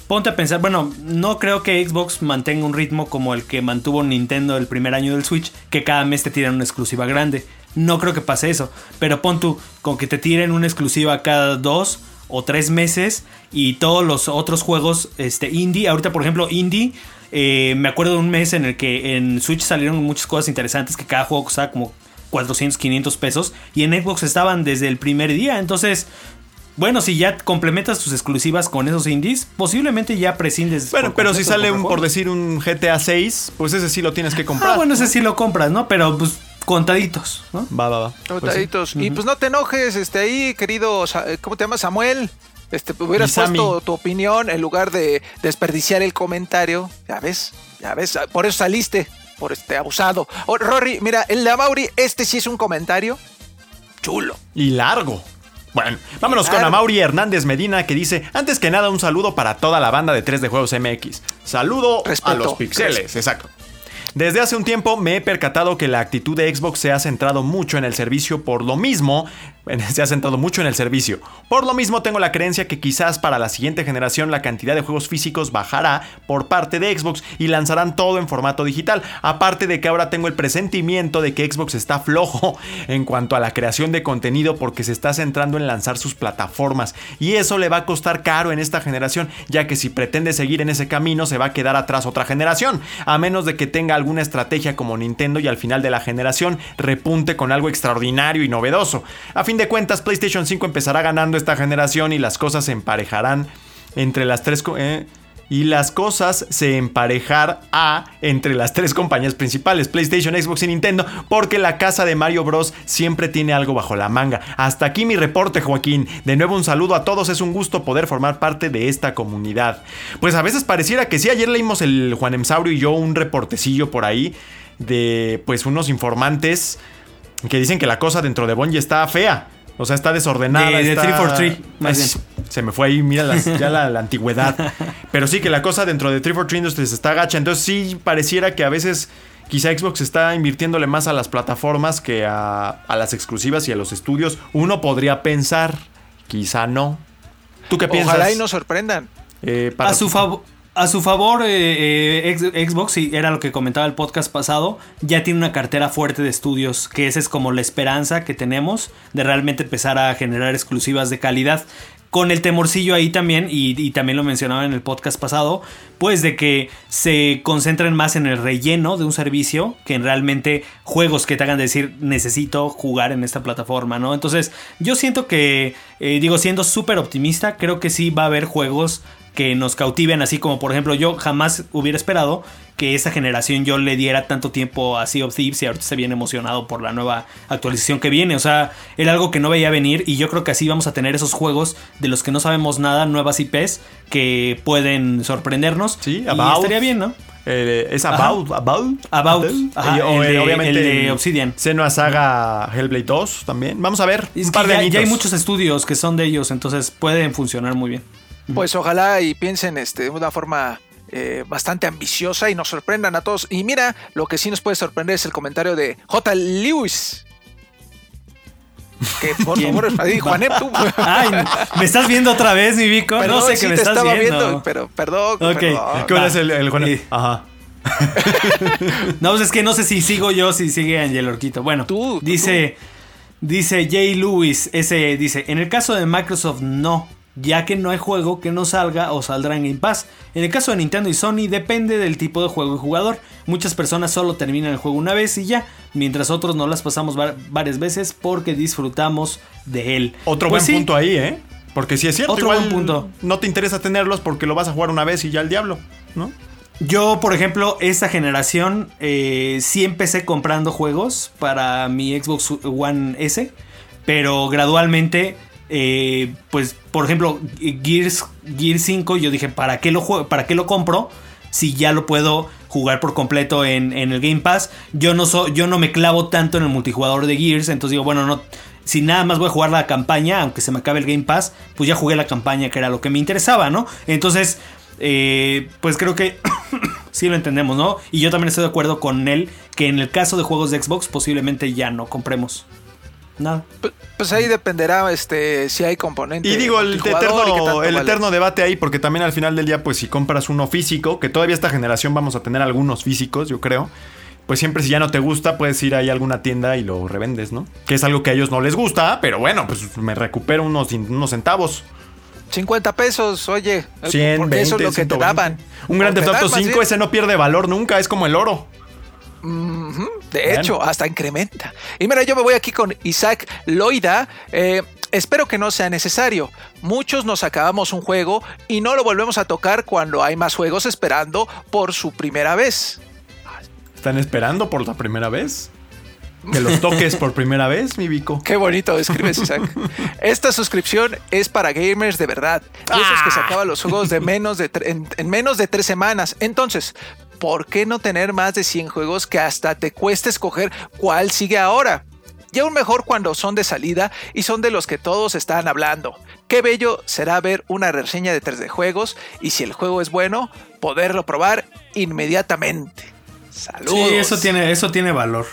ponte a pensar, bueno, no creo que Xbox mantenga un ritmo como el que mantuvo Nintendo el primer año del Switch, que cada mes te tiran una exclusiva grande. No creo que pase eso, pero pon tú con que te tiren una exclusiva cada dos o tres meses y todos los otros juegos este, indie, ahorita por ejemplo indie, eh, me acuerdo de un mes en el que en Switch salieron muchas cosas interesantes que cada juego costaba como 400, 500 pesos y en Xbox estaban desde el primer día, entonces bueno, si ya complementas tus exclusivas con esos indies, posiblemente ya prescindes. Bueno, pero si sale, un, por decir, un GTA 6, pues ese sí lo tienes que comprar. Ah, bueno, ese sí lo compras, ¿no? Pero pues contaditos, ¿no? Va, va, va. Pues sí. Contaditos. Y pues no te enojes, este ahí, querido, ¿cómo te llamas? Samuel. Este, hubieras puesto tu opinión en lugar de desperdiciar el comentario. Ya ves, ya ves, ah, por eso saliste, por este abusado. Oh, Rory, mira, el de Amauri, este sí es un comentario chulo. Y largo. Bueno, vámonos con. Amaury Hernández Medina que dice, antes que nada un saludo para toda la banda de 3 de Juegos MX. Saludo a los pixeles, exacto. Desde hace un tiempo me he percatado que la actitud de Xbox se ha centrado mucho en el servicio por lo mismo, se ha centrado mucho en el servicio. Por lo mismo tengo la creencia que quizás para la siguiente generación la cantidad de juegos físicos bajará por parte de Xbox y lanzarán todo en formato digital. Aparte de que ahora tengo el presentimiento de que Xbox está flojo [LAUGHS] en cuanto a la creación de contenido porque se está centrando en lanzar sus plataformas y eso le va a costar caro en esta generación ya que si pretende seguir en ese camino se va a quedar atrás otra generación a menos de que tenga alguna estrategia como Nintendo y al final de la generación repunte con algo extraordinario y novedoso. A fin de cuentas PlayStation 5 empezará ganando esta generación y las cosas se emparejarán entre las tres eh, y las cosas se emparejar a entre las tres compañías principales, PlayStation, Xbox y Nintendo, porque la casa de Mario Bros siempre tiene algo bajo la manga. Hasta aquí mi reporte, Joaquín. De nuevo un saludo a todos, es un gusto poder formar parte de esta comunidad. Pues a veces pareciera que sí, ayer leímos el Juan Emsaurio y yo un reportecillo por ahí de pues unos informantes que dicen que la cosa dentro de Bungie está fea. O sea, está desordenada. De- de está- 343, más Es- Se me fue ahí, mira las- ya la, la antigüedad. [LAUGHS] Pero sí que la cosa dentro de 343 Industries está gacha. Entonces sí pareciera que a veces quizá Xbox está invirtiéndole más a las plataformas que a, a las exclusivas y a los estudios. Uno podría pensar, quizá no. ¿Tú qué piensas? Ojalá y nos sorprendan. Eh, para- A su, fav- a su favor, eh, eh, Xbox, y era lo que comentaba el podcast pasado, ya tiene una cartera fuerte de estudios, que esa es como la esperanza que tenemos de realmente empezar a generar exclusivas de calidad. Con el temorcillo ahí también, y, y también lo mencionaba en el podcast pasado, pues de que se concentren más en el relleno de un servicio que en realmente juegos que te hagan decir necesito jugar en esta plataforma, ¿no? Entonces yo siento que, eh, digo, siendo súper optimista, creo que sí va a haber juegos que nos cautiven, así como por ejemplo yo jamás hubiera esperado que esa generación yo le diera tanto tiempo a Sea of Thieves y ahorita se viene emocionado por la nueva actualización que viene, o sea, era algo que no veía venir y yo creo que así vamos a tener esos juegos de los que no sabemos nada, nuevas IPs que pueden sorprendernos. Sí, y About. estaría bien, ¿no? Eh, es Ajá. About, About, About, ajá, Y, el eh, de- obviamente el de Obsidian. Senua Saga Hellblade 2 también. Vamos a ver. Es un que par de ya, ya hay muchos estudios que son de ellos, entonces pueden funcionar muy bien. Pues ojalá y piensen este, de una forma eh, bastante ambiciosa y nos sorprendan a todos. Y mira, lo que sí nos puede sorprender es el comentario de J. Lewis. Que por ¿Quién? favor, ahí, Juanem, tú. [LAUGHS] Ay, me estás viendo otra vez, mi Vico. Perdón, no sé sí qué me te estás estaba viendo. pero perdón. Ok. perdón. ¿Qué hora Va. es el, el Juan? Sí. Ajá. [LAUGHS] No, pues es que no sé si sigo yo, si sigue Angel Orquito. Bueno, Tú, tú, dice, dice Jay Lewis, ese dice, en el caso de Microsoft no, ya que no hay juego que no salga o saldrá en Game Pass. En el caso de Nintendo y Sony depende del tipo de juego y jugador. Muchas personas solo terminan el juego una vez y ya, mientras otros no las pasamos va- varias veces porque disfrutamos de él. Otro Pues buen sí, punto ahí, ¿eh? Porque si es cierto, Otro igual buen punto. no te interesa tenerlos porque lo vas a jugar una vez y ya el diablo, ¿no? Yo, por ejemplo, esta generación eh, sí empecé comprando juegos para mi Xbox One S, pero gradualmente, eh, pues, por ejemplo, Gears, Gears 5, yo dije, ¿para qué lo, jue- ¿para qué lo compro? Si ya lo puedo jugar por completo en, en el Game Pass. Yo no, so- yo no me clavo tanto en el multijugador de Gears, entonces digo, bueno, no, si nada más voy a jugar la campaña, aunque se me acabe el Game Pass, pues ya jugué la campaña que era lo que me interesaba, ¿no? Entonces, eh, pues creo que [COUGHS] sí lo entendemos, ¿no? Y yo también estoy de acuerdo con él que en el caso de juegos de Xbox posiblemente ya no compremos nada. Pues- ahí dependerá este, si hay componente. Y digo, el eterno, el vale. eterno debate ahí, porque también al final del día, pues si compras uno físico, que todavía esta generación vamos a tener algunos físicos, yo creo. Pues siempre si ya no te gusta, puedes ir ahí a alguna tienda y lo revendes, ¿no? Que es algo que a ellos no les gusta, pero bueno, pues me recupero unos, unos centavos. 50 pesos, oye. 100, porque eso es 20, lo que te 120. daban. Un Grand te Theft Auto dan más 5, bien. ese no pierde valor nunca, es como el oro. De hecho, hasta incrementa. Y mira, yo me voy aquí con Isaac Loida. Eh, Espero que no sea necesario. Muchos nos acabamos un juego y no lo volvemos a tocar cuando hay más juegos esperando por su primera vez. ¿Están esperando por la primera vez? Que los toques por primera vez, mi Vico. Qué bonito escribes, Isaac. [LAUGHS] Esta suscripción es para gamers de verdad. Esos que se acaban los juegos de menos de en, en menos de tres semanas. Entonces, ¿por qué no tener más de 100 juegos que hasta te cueste escoger cuál sigue ahora? Y aún mejor cuando son de salida y son de los que todos están hablando. Qué bello será ver una reseña de 3D juegos y si el juego es bueno, poderlo probar inmediatamente. Saludos. Sí, eso tiene, eso tiene valor.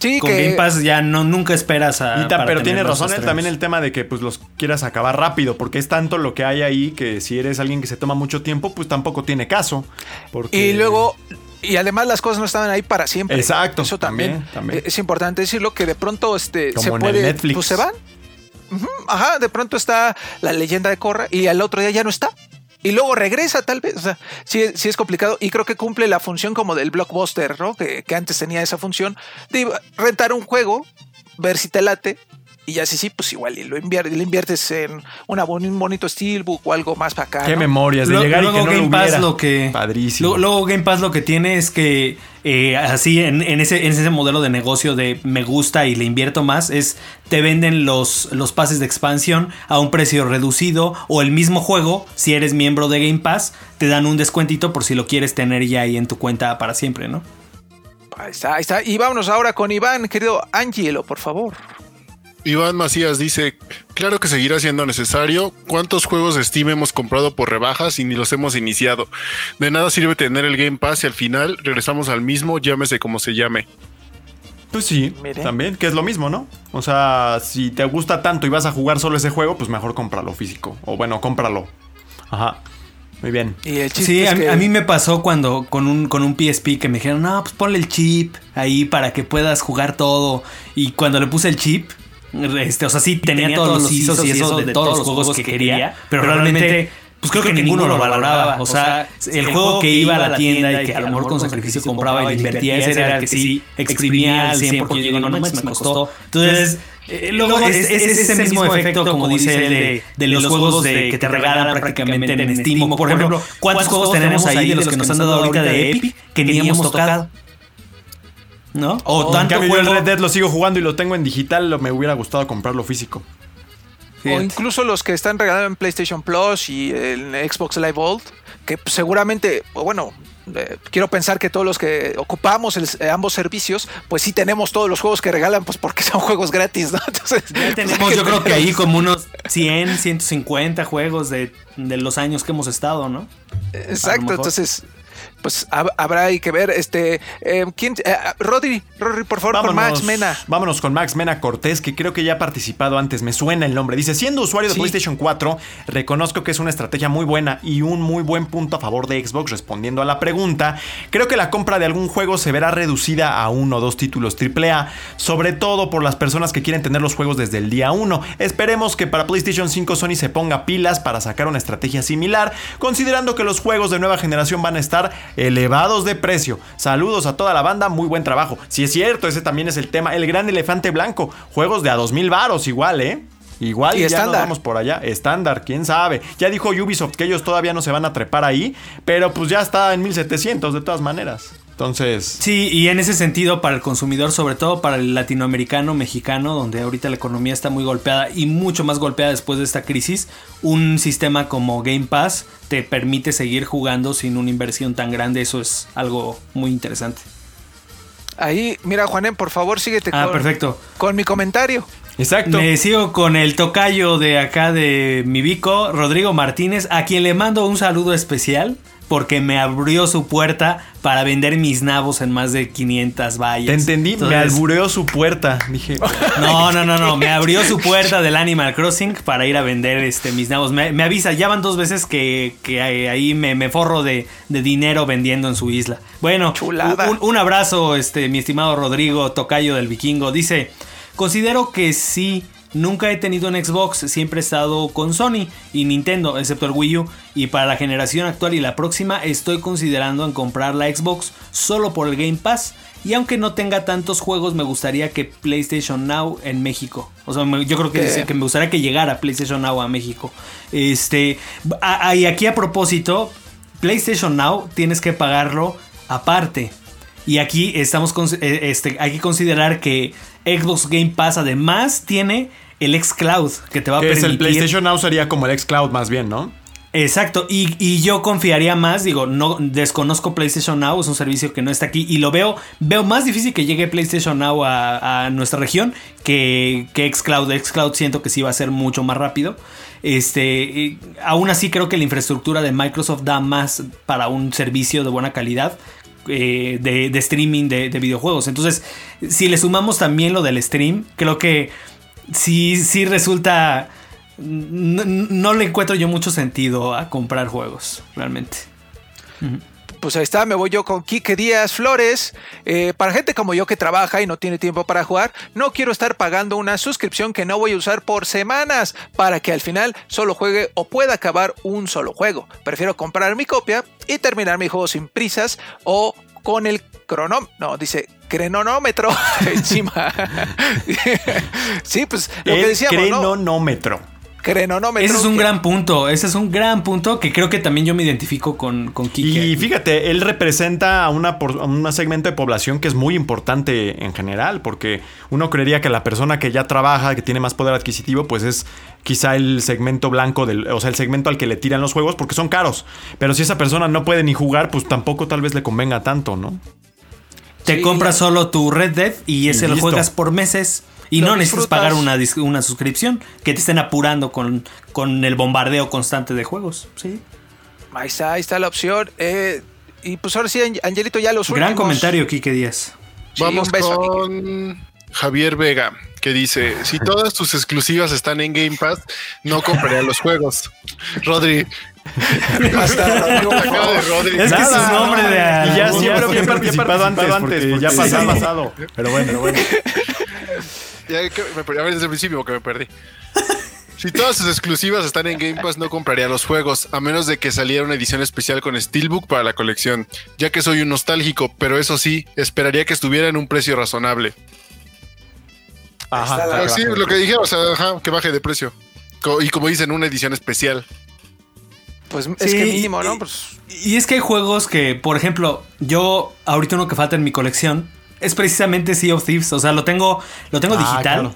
Sí, Con que- Game Pass ya no, nunca esperas a. Y ta- para pero tiene razón él también el tema de que pues los quieras acabar rápido, porque es tanto lo que hay ahí que si eres alguien que se toma mucho tiempo, pues tampoco tiene caso. Porque... Y luego, y además las cosas no estaban ahí para siempre. Exacto, Eso también, también, también. Es importante decirlo que de pronto este, Como se en el puede. Netflix. Pues se van. Ajá, de pronto está la leyenda de Korra y al otro día ya no está. Y luego regresa, tal vez. O sea, sí, es complicado. Y creo que cumple la función como del blockbuster, ¿no? Que, que antes tenía esa función de rentar un juego, ver si te late. Y ya sí, sí, pues igual y lo invier- le inviertes en una bon- un bonito steelbook o algo más para acá. Qué ¿no? memorias de Lo- llegar y luego que no Game lo Pass lo que Padrísimo. Luego, luego Game Pass lo que tiene es que eh, así en, en ese, en ese modelo de negocio de me gusta y le invierto más es te venden los, los pases de expansión a un precio reducido o el mismo juego si eres miembro de Game Pass te dan un descuentito por si lo quieres tener ya ahí en tu cuenta para siempre, ¿no? Ahí está, ahí está. Y vámonos ahora con Iván, querido Angelo, por favor. Iván Macías dice, claro que seguirá siendo necesario. ¿Cuántos juegos de Steam hemos comprado por rebajas y ni los hemos iniciado? De nada sirve tener el Game Pass y al final regresamos al mismo, llámese como se llame. Pues sí, Mire. también, que es lo mismo, ¿no? O sea, si te gusta tanto y vas a jugar solo ese juego, pues mejor cómpralo físico. O bueno, cómpralo. Ajá. Muy bien. Y el chiste Sí, a, que- a mí me pasó cuando con un, con un PSP que me dijeron, no, pues ponle el chip ahí para que puedas jugar todo. Y cuando le puse el chip, este, o sea, sí tenía, todos los ISOs y eso de todos los juegos que quería, pero realmente, pues creo que ninguno lo valoraba. O sea, el juego que iba a la tienda y que a lo mejor con sacrificio compraba y invertía, ese era el que sí exprimía al 100 porque yo digo, no manches, me costó. Entonces... eh, luego es, es ese mismo efecto, como dice él, de, de los juegos de, que te regalan prácticamente en Steam. Por ejemplo, ¿cuántos juegos tenemos ahí de los que nos han dado ahorita de Epic que ni hemos tocado? ¿No? O en tanto cambio, yo el. Red Dead lo sigo jugando y lo tengo en digital, lo- me hubiera gustado comprarlo físico. O incluso los que están regalando en PlayStation Plus y en Xbox Live Vault, que pues, seguramente, o bueno, eh, quiero pensar que todos los que ocupamos el- eh, ambos servicios, pues sí tenemos todos los juegos que regalan, pues porque [LAUGHS] son juegos gratis, ¿no? Entonces, Ya tenemos yo creo que ahí como unos [LAUGHS] 100, 150 juegos de, de los años que hemos estado, ¿no? Exacto, entonces, pues hab- habrá ahí que ver, este, eh, ¿quién? eh, Rodri, Rodri, por favor, con Max Mena. vámonos con Max Mena Cortés, que creo que ya ha participado antes, me suena el nombre. Dice, siendo usuario de. PlayStation 4, reconozco que es una estrategia muy buena y un muy buen punto a favor de Xbox respondiendo a la pregunta. Creo que la compra de algún juego se verá reducida a uno o dos títulos AAA, sobre todo por las personas que quieren tener los juegos desde el día 1. Esperemos que para PlayStation 5 Sony se ponga pilas para sacar una estrategia similar, considerando que los juegos de nueva generación van a estar elevados de precio. Saludos a toda la banda, muy buen trabajo. Si es cierto, ese también es el tema. El gran elefante blanco, juegos de a 2000 varos igual, ¿eh? Igual Y ya nos estándar. vamos por allá. Estándar, quién sabe. Ya dijo Ubisoft que ellos todavía no se van a trepar ahí, pero pues ya está en 1700 de todas maneras. Entonces, Sí, y en ese sentido para el consumidor, sobre todo para el latinoamericano, mexicano, donde ahorita la economía está muy golpeada y mucho más golpeada después de esta crisis, un sistema como Game Pass te permite seguir jugando sin una inversión tan grande. Eso es algo muy interesante. Ahí, mira, Juanen, por favor, síguete Ah, con, perfecto. con mi comentario. exacto. Me sigo con el tocayo de acá de mi bico, Rodrigo Martínez, a quien le mando un saludo especial porque me abrió su puerta para vender mis nabos en más de 500 vallas. Te entendí, me albureó su puerta. Dije, [LAUGHS] No, no, no, no. Me abrió su puerta del Animal Crossing para ir a vender este, mis nabos. Me, me avisa, ya van dos veces que, que ahí me, me forro de, de dinero vendiendo en su isla. Bueno, Chulada. un, un abrazo, este, mi estimado Rodrigo, tocayo del vikingo. Dice, considero que sí Nunca he tenido un Xbox, siempre he estado con Sony y Nintendo, excepto el Wii U. Y para la generación actual y la próxima estoy considerando en comprar la Xbox solo por el Game Pass. Y aunque no tenga tantos juegos, me gustaría que PlayStation Now en México. O sea, yo creo que, que me gustaría que llegara PlayStation Now a México. Este, a- a- y aquí a propósito, PlayStation Now tienes que pagarlo aparte. Y aquí estamos con- eh, este, hay que considerar que Xbox Game Pass además tiene el xCloud que te va a Que es permitir el PlayStation Now sería como el xCloud más bien, ¿no? Exacto, y, y yo confiaría más, digo, no desconozco PlayStation Now, es un servicio que no está aquí y lo veo, veo más difícil que llegue PlayStation Now a, a nuestra región que, que Xcloud. Xcloud siento que sí va a ser mucho más rápido. Este, aún así creo que la infraestructura de Microsoft da más para un servicio de buena calidad. Eh, de, de streaming de, de videojuegos. Entonces, si le sumamos también lo del stream, creo que sí, sí resulta. No, no le encuentro yo mucho sentido a comprar juegos, realmente. Pues ahí está, me voy yo con Quique Díaz Flores. Eh, para gente como yo que trabaja y no tiene tiempo para jugar, no quiero estar pagando una suscripción que no voy a usar por semanas para que al final solo juegue o pueda acabar un solo juego. Prefiero comprar mi copia y terminar mi juego sin prisas o con el crono... No, dice cronómetro [LAUGHS] encima. [LAUGHS] sí, pues lo que decíamos, ¿no? Crenonómetro. Ese es un que- gran punto, ese es un gran punto que creo que también yo me identifico con, con Kike. Y fíjate, él representa a una, por- a un segmento de población que es muy importante en general, porque uno creería que la persona que ya trabaja, que tiene más poder adquisitivo, pues es quizá el segmento blanco, del, o sea, el segmento al que le tiran los juegos, porque son caros. Pero si esa persona no puede ni jugar, pues tampoco tal vez le convenga tanto, ¿no? Te Sí. compras solo tu Red Dead y ese lo juegas por meses. Y Lo no necesitas pagar una, suscripción que te estén apurando con, con el bombardeo constante de juegos. Sí. Ahí está, ahí está la opción. Eh, y pues ahora sí, Ang- Angelito, ya los Gran últimos. comentario, Kike Díaz. Sí, Vamos un beso, Quique. con Javier Vega, que dice, si todas tus exclusivas están en Game Pass, no compraría los juegos. Rodri. [LAUGHS] Hasta de. Es que Nada, su nombre de... Y ya no, había no, [LAUGHS] participado antes, porque ya Sí. pasó ha pasado. Pero bueno, pero bueno. [LAUGHS] Ya que me perdí, a ver desde el principio que me perdí. Si todas sus exclusivas están en Game Pass, no compraría los juegos, a menos de que saliera una edición especial con Steelbook para la colección, ya que soy un nostálgico, pero eso sí, esperaría que estuviera en un precio razonable. Ajá, Ah, sí, lo que dije, o sea, ajá, que baje de precio. Co- Y como dicen, una edición especial. Pues es Sí, que mínimo, y- ¿no? Pues Y es que hay juegos que, por ejemplo, yo ahorita uno que falta en mi colección es precisamente Sea of Thieves. O sea, lo tengo, lo tengo Ah, digital. claro.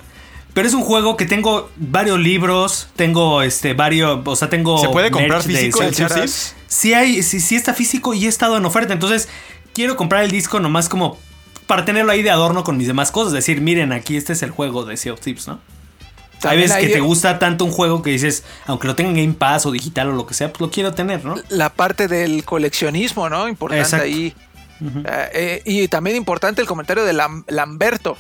Pero es un juego que tengo varios libros, tengo este varios, o sea, tengo ¿Se puede comprar de físico el Sea of Thieves? Sí hay, sí, sí está físico y he estado en oferta. Entonces, quiero comprar el disco nomás como para tenerlo ahí de adorno con mis demás cosas. Decir, miren, aquí este es el juego de Sea of Thieves, ¿no? Hay veces que te gusta tanto un juego que dices, aunque lo tenga en Game Pass o digital o lo que sea, pues lo quiero tener, ¿no? la parte del coleccionismo, ¿no? Importante Exacto. ahí. Eh, eh, y también importante el comentario de Lam- Lamberto.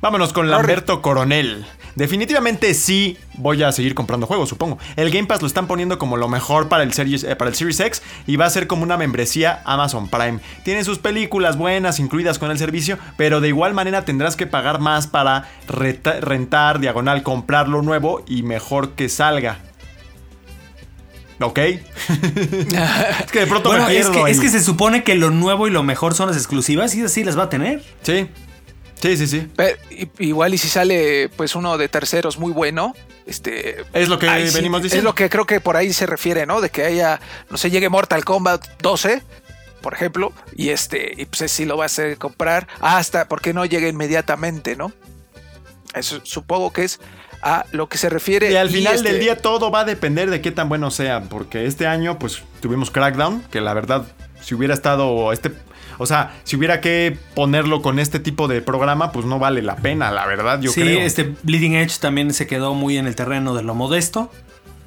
Vámonos con Lamberto Coronel. Definitivamente sí voy a seguir comprando juegos, supongo. El Game Pass lo están poniendo como lo mejor para el, Series, eh, para el Series X y va a ser como una membresía Amazon Prime. Tiene sus películas buenas incluidas con el servicio, pero de igual manera tendrás que pagar más para rentar, diagonal, comprar lo nuevo y mejor que salga. ¿Ok? [LAUGHS] es que de pronto Bueno, me es que, es se supone que lo nuevo y lo mejor son las exclusivas y así las va a tener. Sí. Sí, sí, sí. Pero, igual y si sale pues uno de terceros muy bueno, este Es lo que ahí sí, venimos Es diciendo. lo que creo que por ahí se refiere, ¿no? De que haya, no sé, llegue Mortal Kombat 12, por ejemplo, y este, y pues sí lo va a hacer comprar hasta porque no llegue inmediatamente, ¿no? Eso supongo que es a lo que se refiere. Y al final este, del día todo va a depender de qué tan bueno sea, porque este año pues tuvimos Crackdown, que la verdad si hubiera estado este, o sea, si hubiera que ponerlo con este tipo de programa, pues no vale la pena, la verdad, yo sí, creo. este Bleeding Edge también se quedó muy en el terreno de lo modesto.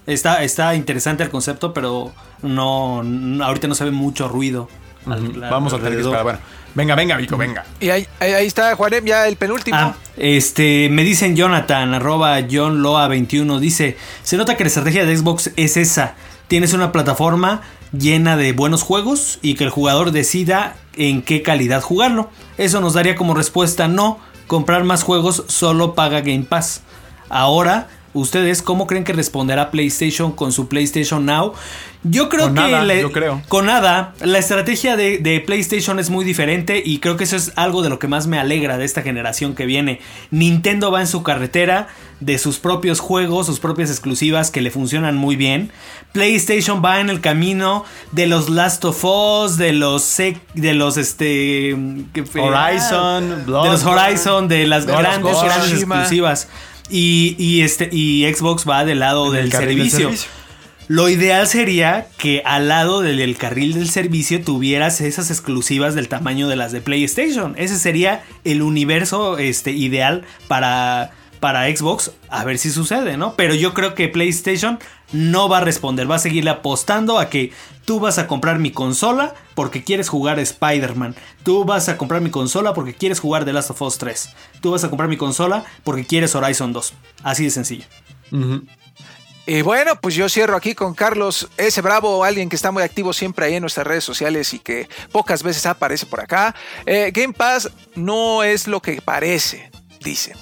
Está, está interesante el concepto, pero no, no- ahorita no se ve mucho ruido. al- al- Vamos a tener que esperar. Bueno, venga, venga, Vico, venga. Y ahí, ahí- está, Juanem, ya el penúltimo. Ah, este, me dicen Jonathan, arroba John Loa 21, dice, se nota que la estrategia de Xbox es esa, tienes una plataforma llena de buenos juegos y que el jugador decida en qué calidad jugarlo. Eso nos daría como respuesta no, comprar más juegos solo paga Game Pass. Ahora, ¿ustedes cómo creen que responderá PlayStation con su PlayStation Now? Yo creo Con que nada, le- yo creo. con nada. La estrategia de, de PlayStation es muy diferente y creo que eso es algo de lo que más me alegra de esta generación que viene. Nintendo va en su carretera de sus propios juegos, sus propias exclusivas que le funcionan muy bien. PlayStation va en el camino de los Last of Us, de los de los este ¿qué fue? Horizon, de los Horizon, de las grandes, grandes exclusivas. Y, y este y Xbox va del lado del servicio. Lo ideal sería que al lado del, del carril del servicio tuvieras esas exclusivas del tamaño de las de PlayStation. Ese sería el universo este, ideal para, para Xbox. A ver si sucede, ¿no? Pero yo creo que PlayStation no va a responder. Va a seguirle apostando a que tú vas a comprar mi consola porque quieres jugar Spider-Man. Tú vas a comprar mi consola porque quieres jugar The Last of Us 3. Tú vas a comprar mi consola porque quieres Horizon 2. Así de sencillo. Y bueno, pues yo cierro aquí con Carlos S. Bravo, alguien que está muy activo siempre ahí en nuestras redes sociales y que pocas veces aparece por acá. Eh, Game Pass no es lo que parece, dice.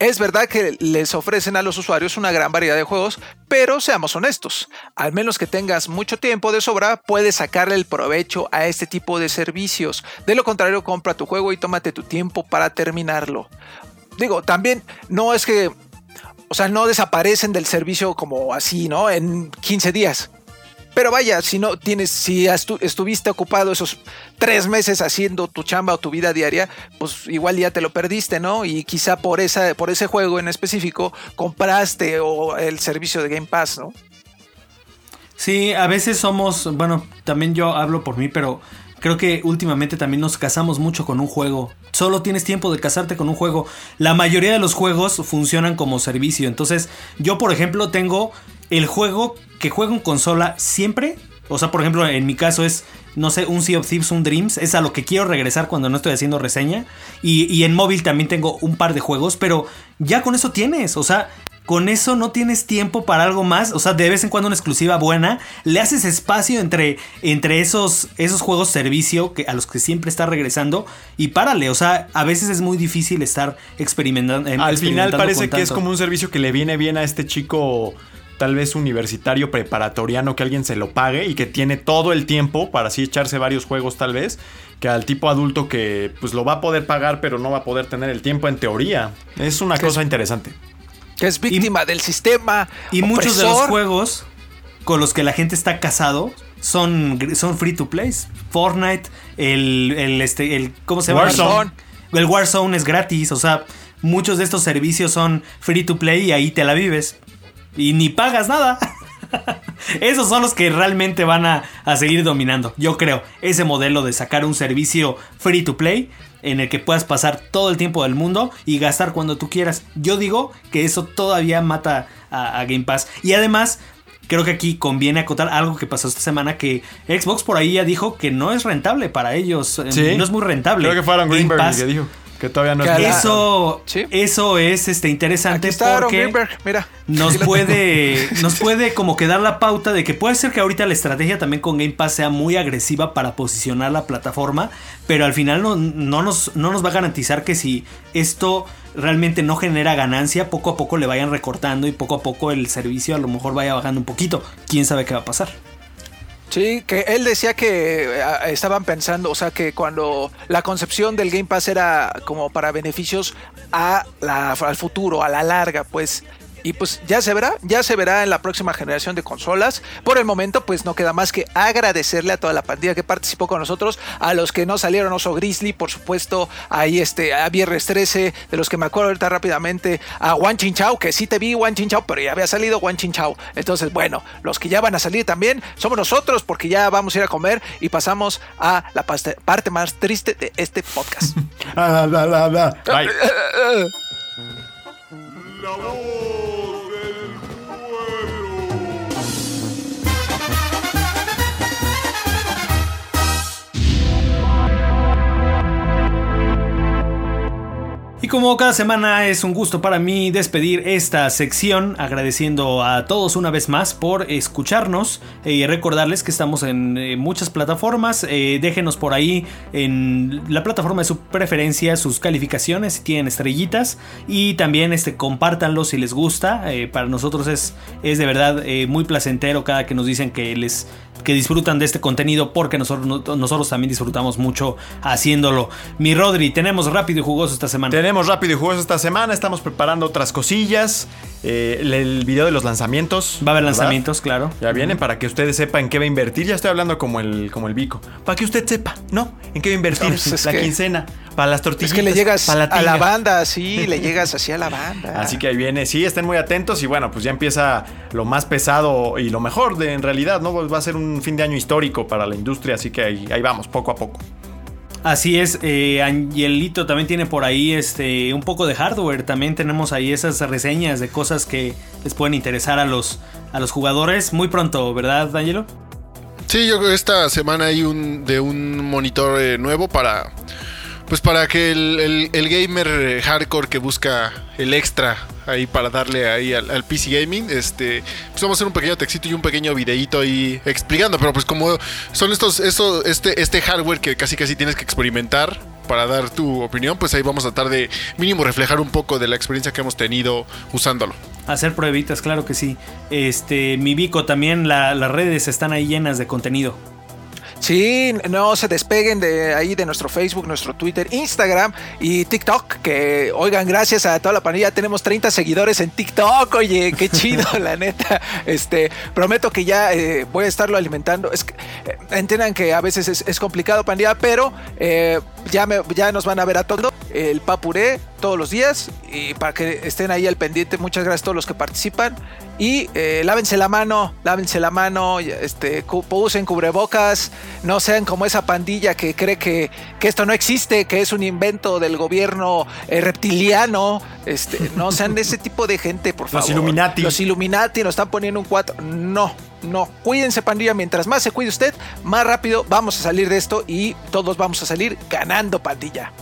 Es verdad que les ofrecen a los usuarios una gran variedad de juegos, pero seamos honestos, al menos que tengas mucho tiempo de sobra, puedes sacarle el provecho a este tipo de servicios. De lo contrario, compra tu juego y tómate tu tiempo para terminarlo. Digo, también no es que o sea, no desaparecen del servicio como así, ¿no? En 15 días. Pero vaya, si no tienes, si estu- estuviste ocupado esos tres meses haciendo tu chamba o tu vida diaria, pues igual ya te lo perdiste, ¿no? Y quizá por, esa, por ese juego en específico compraste o el servicio de Game Pass, ¿no? Sí, a veces somos, bueno, también yo hablo por mí, pero creo que últimamente también nos casamos mucho con un juego. Solo tienes tiempo de casarte con un juego. La mayoría de los juegos funcionan como servicio. Entonces, yo por ejemplo tengo el juego que juego en consola siempre. O sea, por ejemplo, en mi caso es, no sé, un Sea of Thieves, un Dreams. Es a lo que quiero regresar cuando no estoy haciendo reseña. Y, y en móvil también tengo un par de juegos, pero ya con eso tienes. O sea, con eso no tienes tiempo para algo más. O sea, de vez en cuando una exclusiva buena. Le haces espacio entre, entre esos, esos juegos servicio que, a los que siempre está regresando. Y párale. O sea, a veces es muy difícil estar experimentando. em, Al final parece que es como un servicio que le viene bien a este chico, tal vez universitario, preparatoriano, que alguien se lo pague y que tiene todo el tiempo para así echarse varios juegos tal vez, que al tipo adulto que pues lo va a poder pagar pero no va a poder tener el tiempo en teoría. Es una cosa es- interesante. Que es víctima del sistema. Y muchos de los juegos con los que la gente está casado son, son free to play. Fortnite, el, el, este, el ¿cómo se llama? Warzone. El Warzone es gratis, o sea, muchos de estos servicios son free to play y ahí te la vives. Y ni pagas nada. [LAUGHS] Esos son los que realmente van a, a seguir dominando, yo creo. Ese modelo de sacar un servicio free to play en el que puedas pasar todo el tiempo del mundo y gastar cuando tú quieras. Yo digo que eso todavía mata a, a Game Pass. Y además, creo que aquí conviene acotar algo que pasó esta semana que Xbox por ahí ya dijo que no es rentable para ellos. eh, Sí. No es muy rentable. Creo que fue Aaron Game Greenberg Pass. que dijo que todavía no Que es Eso, Sí. eso es este, Aquí interesante está porque mira. nos puede, nos [LAUGHS] puede como que dar la pauta de que puede ser que ahorita la estrategia también con Game Pass sea muy agresiva para posicionar la plataforma, pero al final no, no nos, no nos va a garantizar que si esto realmente no genera ganancia, poco a poco le vayan recortando y poco a poco el servicio a lo mejor vaya bajando un poquito. ¿Quién sabe qué va a pasar? Sí, que él decía que eh, estaban pensando, o sea, que cuando la concepción del Game Pass era como para beneficios a la, al futuro, a la larga, pues. Y pues ya se verá, ya se verá en la próxima generación de consolas. Por el momento, pues no queda más que agradecerle a toda la pandilla que participó con nosotros, a los que no salieron Oso Grizzly, por supuesto, ahí este, a Viernes 13, de los que me acuerdo ahorita rápidamente, a Juan Chinchao, que sí te vi Juan Chinchao, pero ya había salido Juan Chinchao. Entonces, bueno, los que ya van a salir también somos nosotros, porque ya vamos a ir a comer y pasamos a la parte más triste de este podcast. [LAUGHS] Ah, [LAUGHS] da, Y como cada semana es un gusto para mí despedir esta sección agradeciendo a todos una vez más por escucharnos y recordarles que estamos en eh, muchas plataformas. Eh, déjenos por ahí en la plataforma de su preferencia sus calificaciones si tienen estrellitas y también este, compártanlo si les gusta. Eh, para nosotros es, es de verdad eh, muy placentero cada que nos dicen que les que disfrutan de este contenido porque nosotros, no- nosotros también disfrutamos mucho haciéndolo. Mi Rodri, tenemos rápido y jugoso esta semana. Rápido y jugoso esta semana. Estamos preparando otras cosillas. Eh, el, el video de los lanzamientos. Va a haber ¿verdad? lanzamientos, claro. Ya vienen para que ustedes sepan en qué va a invertir. Ya estoy hablando como el, como el bico. Para que usted sepa, ¿no? En qué va a invertir Pues es la quincena. Para las tortillas. Es que le llegas para a la banda, sí, [LAUGHS] le llegas así a la banda. Así que ahí viene, sí, estén muy atentos y bueno, pues ya empieza lo más pesado y lo mejor de en realidad, ¿no? Va a ser un fin de año histórico para la industria, así que ahí, ahí vamos, poco a poco. Así es, eh, Angelito también tiene por ahí este un poco de hardware. También tenemos ahí esas reseñas de cosas que les pueden interesar a los, a los jugadores. Muy pronto, ¿verdad, Angelo? Sí, yo creo que esta semana hay un de un monitor eh, nuevo para pues para que el, el- gamer hardcore que busca el extra ahí para darle ahí al, PC gaming, este, pues vamos a hacer un pequeño textito y un pequeño videíto ahí explicando, pero pues como son estos, esto, este, este hardware que casi casi tienes que experimentar para dar tu opinión, pues ahí vamos a tratar de mínimo reflejar un poco de la experiencia que hemos tenido usándolo. Hacer pruebitas, claro que sí. Este, mi Vico también, la- las redes están ahí llenas de contenido. Sí, no se despeguen de ahí de nuestro Facebook, nuestro Twitter, Instagram y TikTok. Que oigan, gracias a toda la pandilla, tenemos 30 seguidores en TikTok. Oye, qué [LAUGHS] chido, la neta. Este, prometo que ya eh, voy a estarlo alimentando. Es que, eh, entiendan que a veces es, es complicado, pandilla, pero eh, ya, me- ya nos van a ver a todo el papuré todos los días y para que estén ahí al pendiente. Muchas gracias a todos los que participan. Y eh, lávense la mano, lávense la mano, este, usen cubrebocas, no sean como esa pandilla que cree que, que esto no existe, que es un invento del gobierno eh, reptiliano. Este, no sean ese tipo de gente, por Los favor. Illuminati. Los Illuminati nos están poniendo un 4. No, no. Cuídense, pandilla. Mientras más se cuide usted, más rápido vamos a salir de esto y todos vamos a salir ganando, pandilla.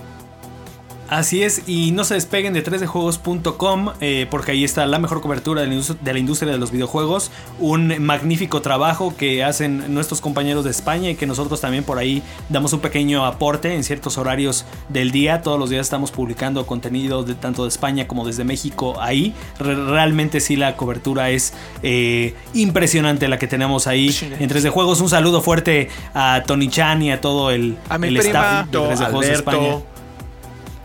Así es, y no se despeguen de 3dejuegos.com eh, porque ahí está la mejor cobertura de la, indus- de la industria de los videojuegos, un magnífico trabajo que hacen nuestros compañeros de España y que nosotros también por ahí damos un pequeño aporte en ciertos horarios del día. Todos los días estamos publicando contenido de tanto de España como desde México ahí. Re- realmente sí la cobertura es eh, impresionante la que tenemos ahí en 3D Juegos. Un saludo fuerte a Tony Chan y a todo el, A mi el prima. staff de 3D Juegos España.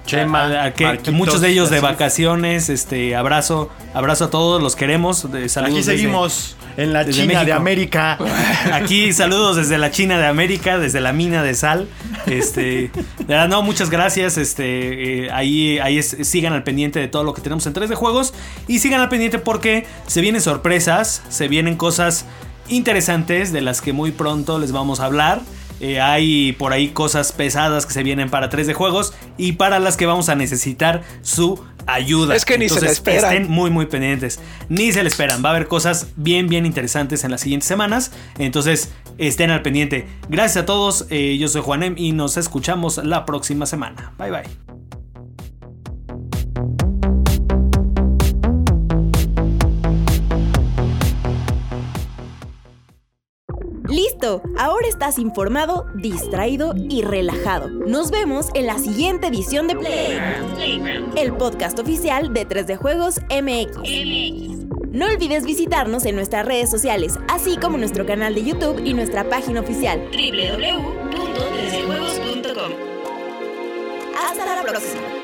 Chema, A- a- muchos de ellos de vacaciones, este abrazo, abrazo a todos, los queremos. de- Aquí desde- seguimos en la China de. América. [LAUGHS] Aquí saludos desde la China de América, desde la mina de sal. Este, no, muchas gracias. Este, eh, ahí, ahí es- sigan al pendiente de todo lo que tenemos en 3 de juegos y sigan al pendiente porque se vienen sorpresas, se vienen cosas interesantes de las que muy pronto les vamos a hablar. Eh, hay por ahí cosas pesadas que se vienen para 3 de juegos y para las que vamos a necesitar su ayuda. Es que ni se Entonces, esperan. estén muy muy pendientes. Ni se le esperan. Va a haber cosas bien bien interesantes en las siguientes semanas. Entonces estén al pendiente. Gracias a todos. eh, yo soy Juanem y nos escuchamos la próxima semana. Bye bye. Listo, ahora estás informado, distraído y relajado. Nos vemos en la siguiente edición de Playground, el podcast oficial de 3D Juegos MX. No olvides visitarnos en nuestras redes sociales, así como nuestro canal de YouTube y nuestra página oficial www.3djuegos.com. Hasta la próxima.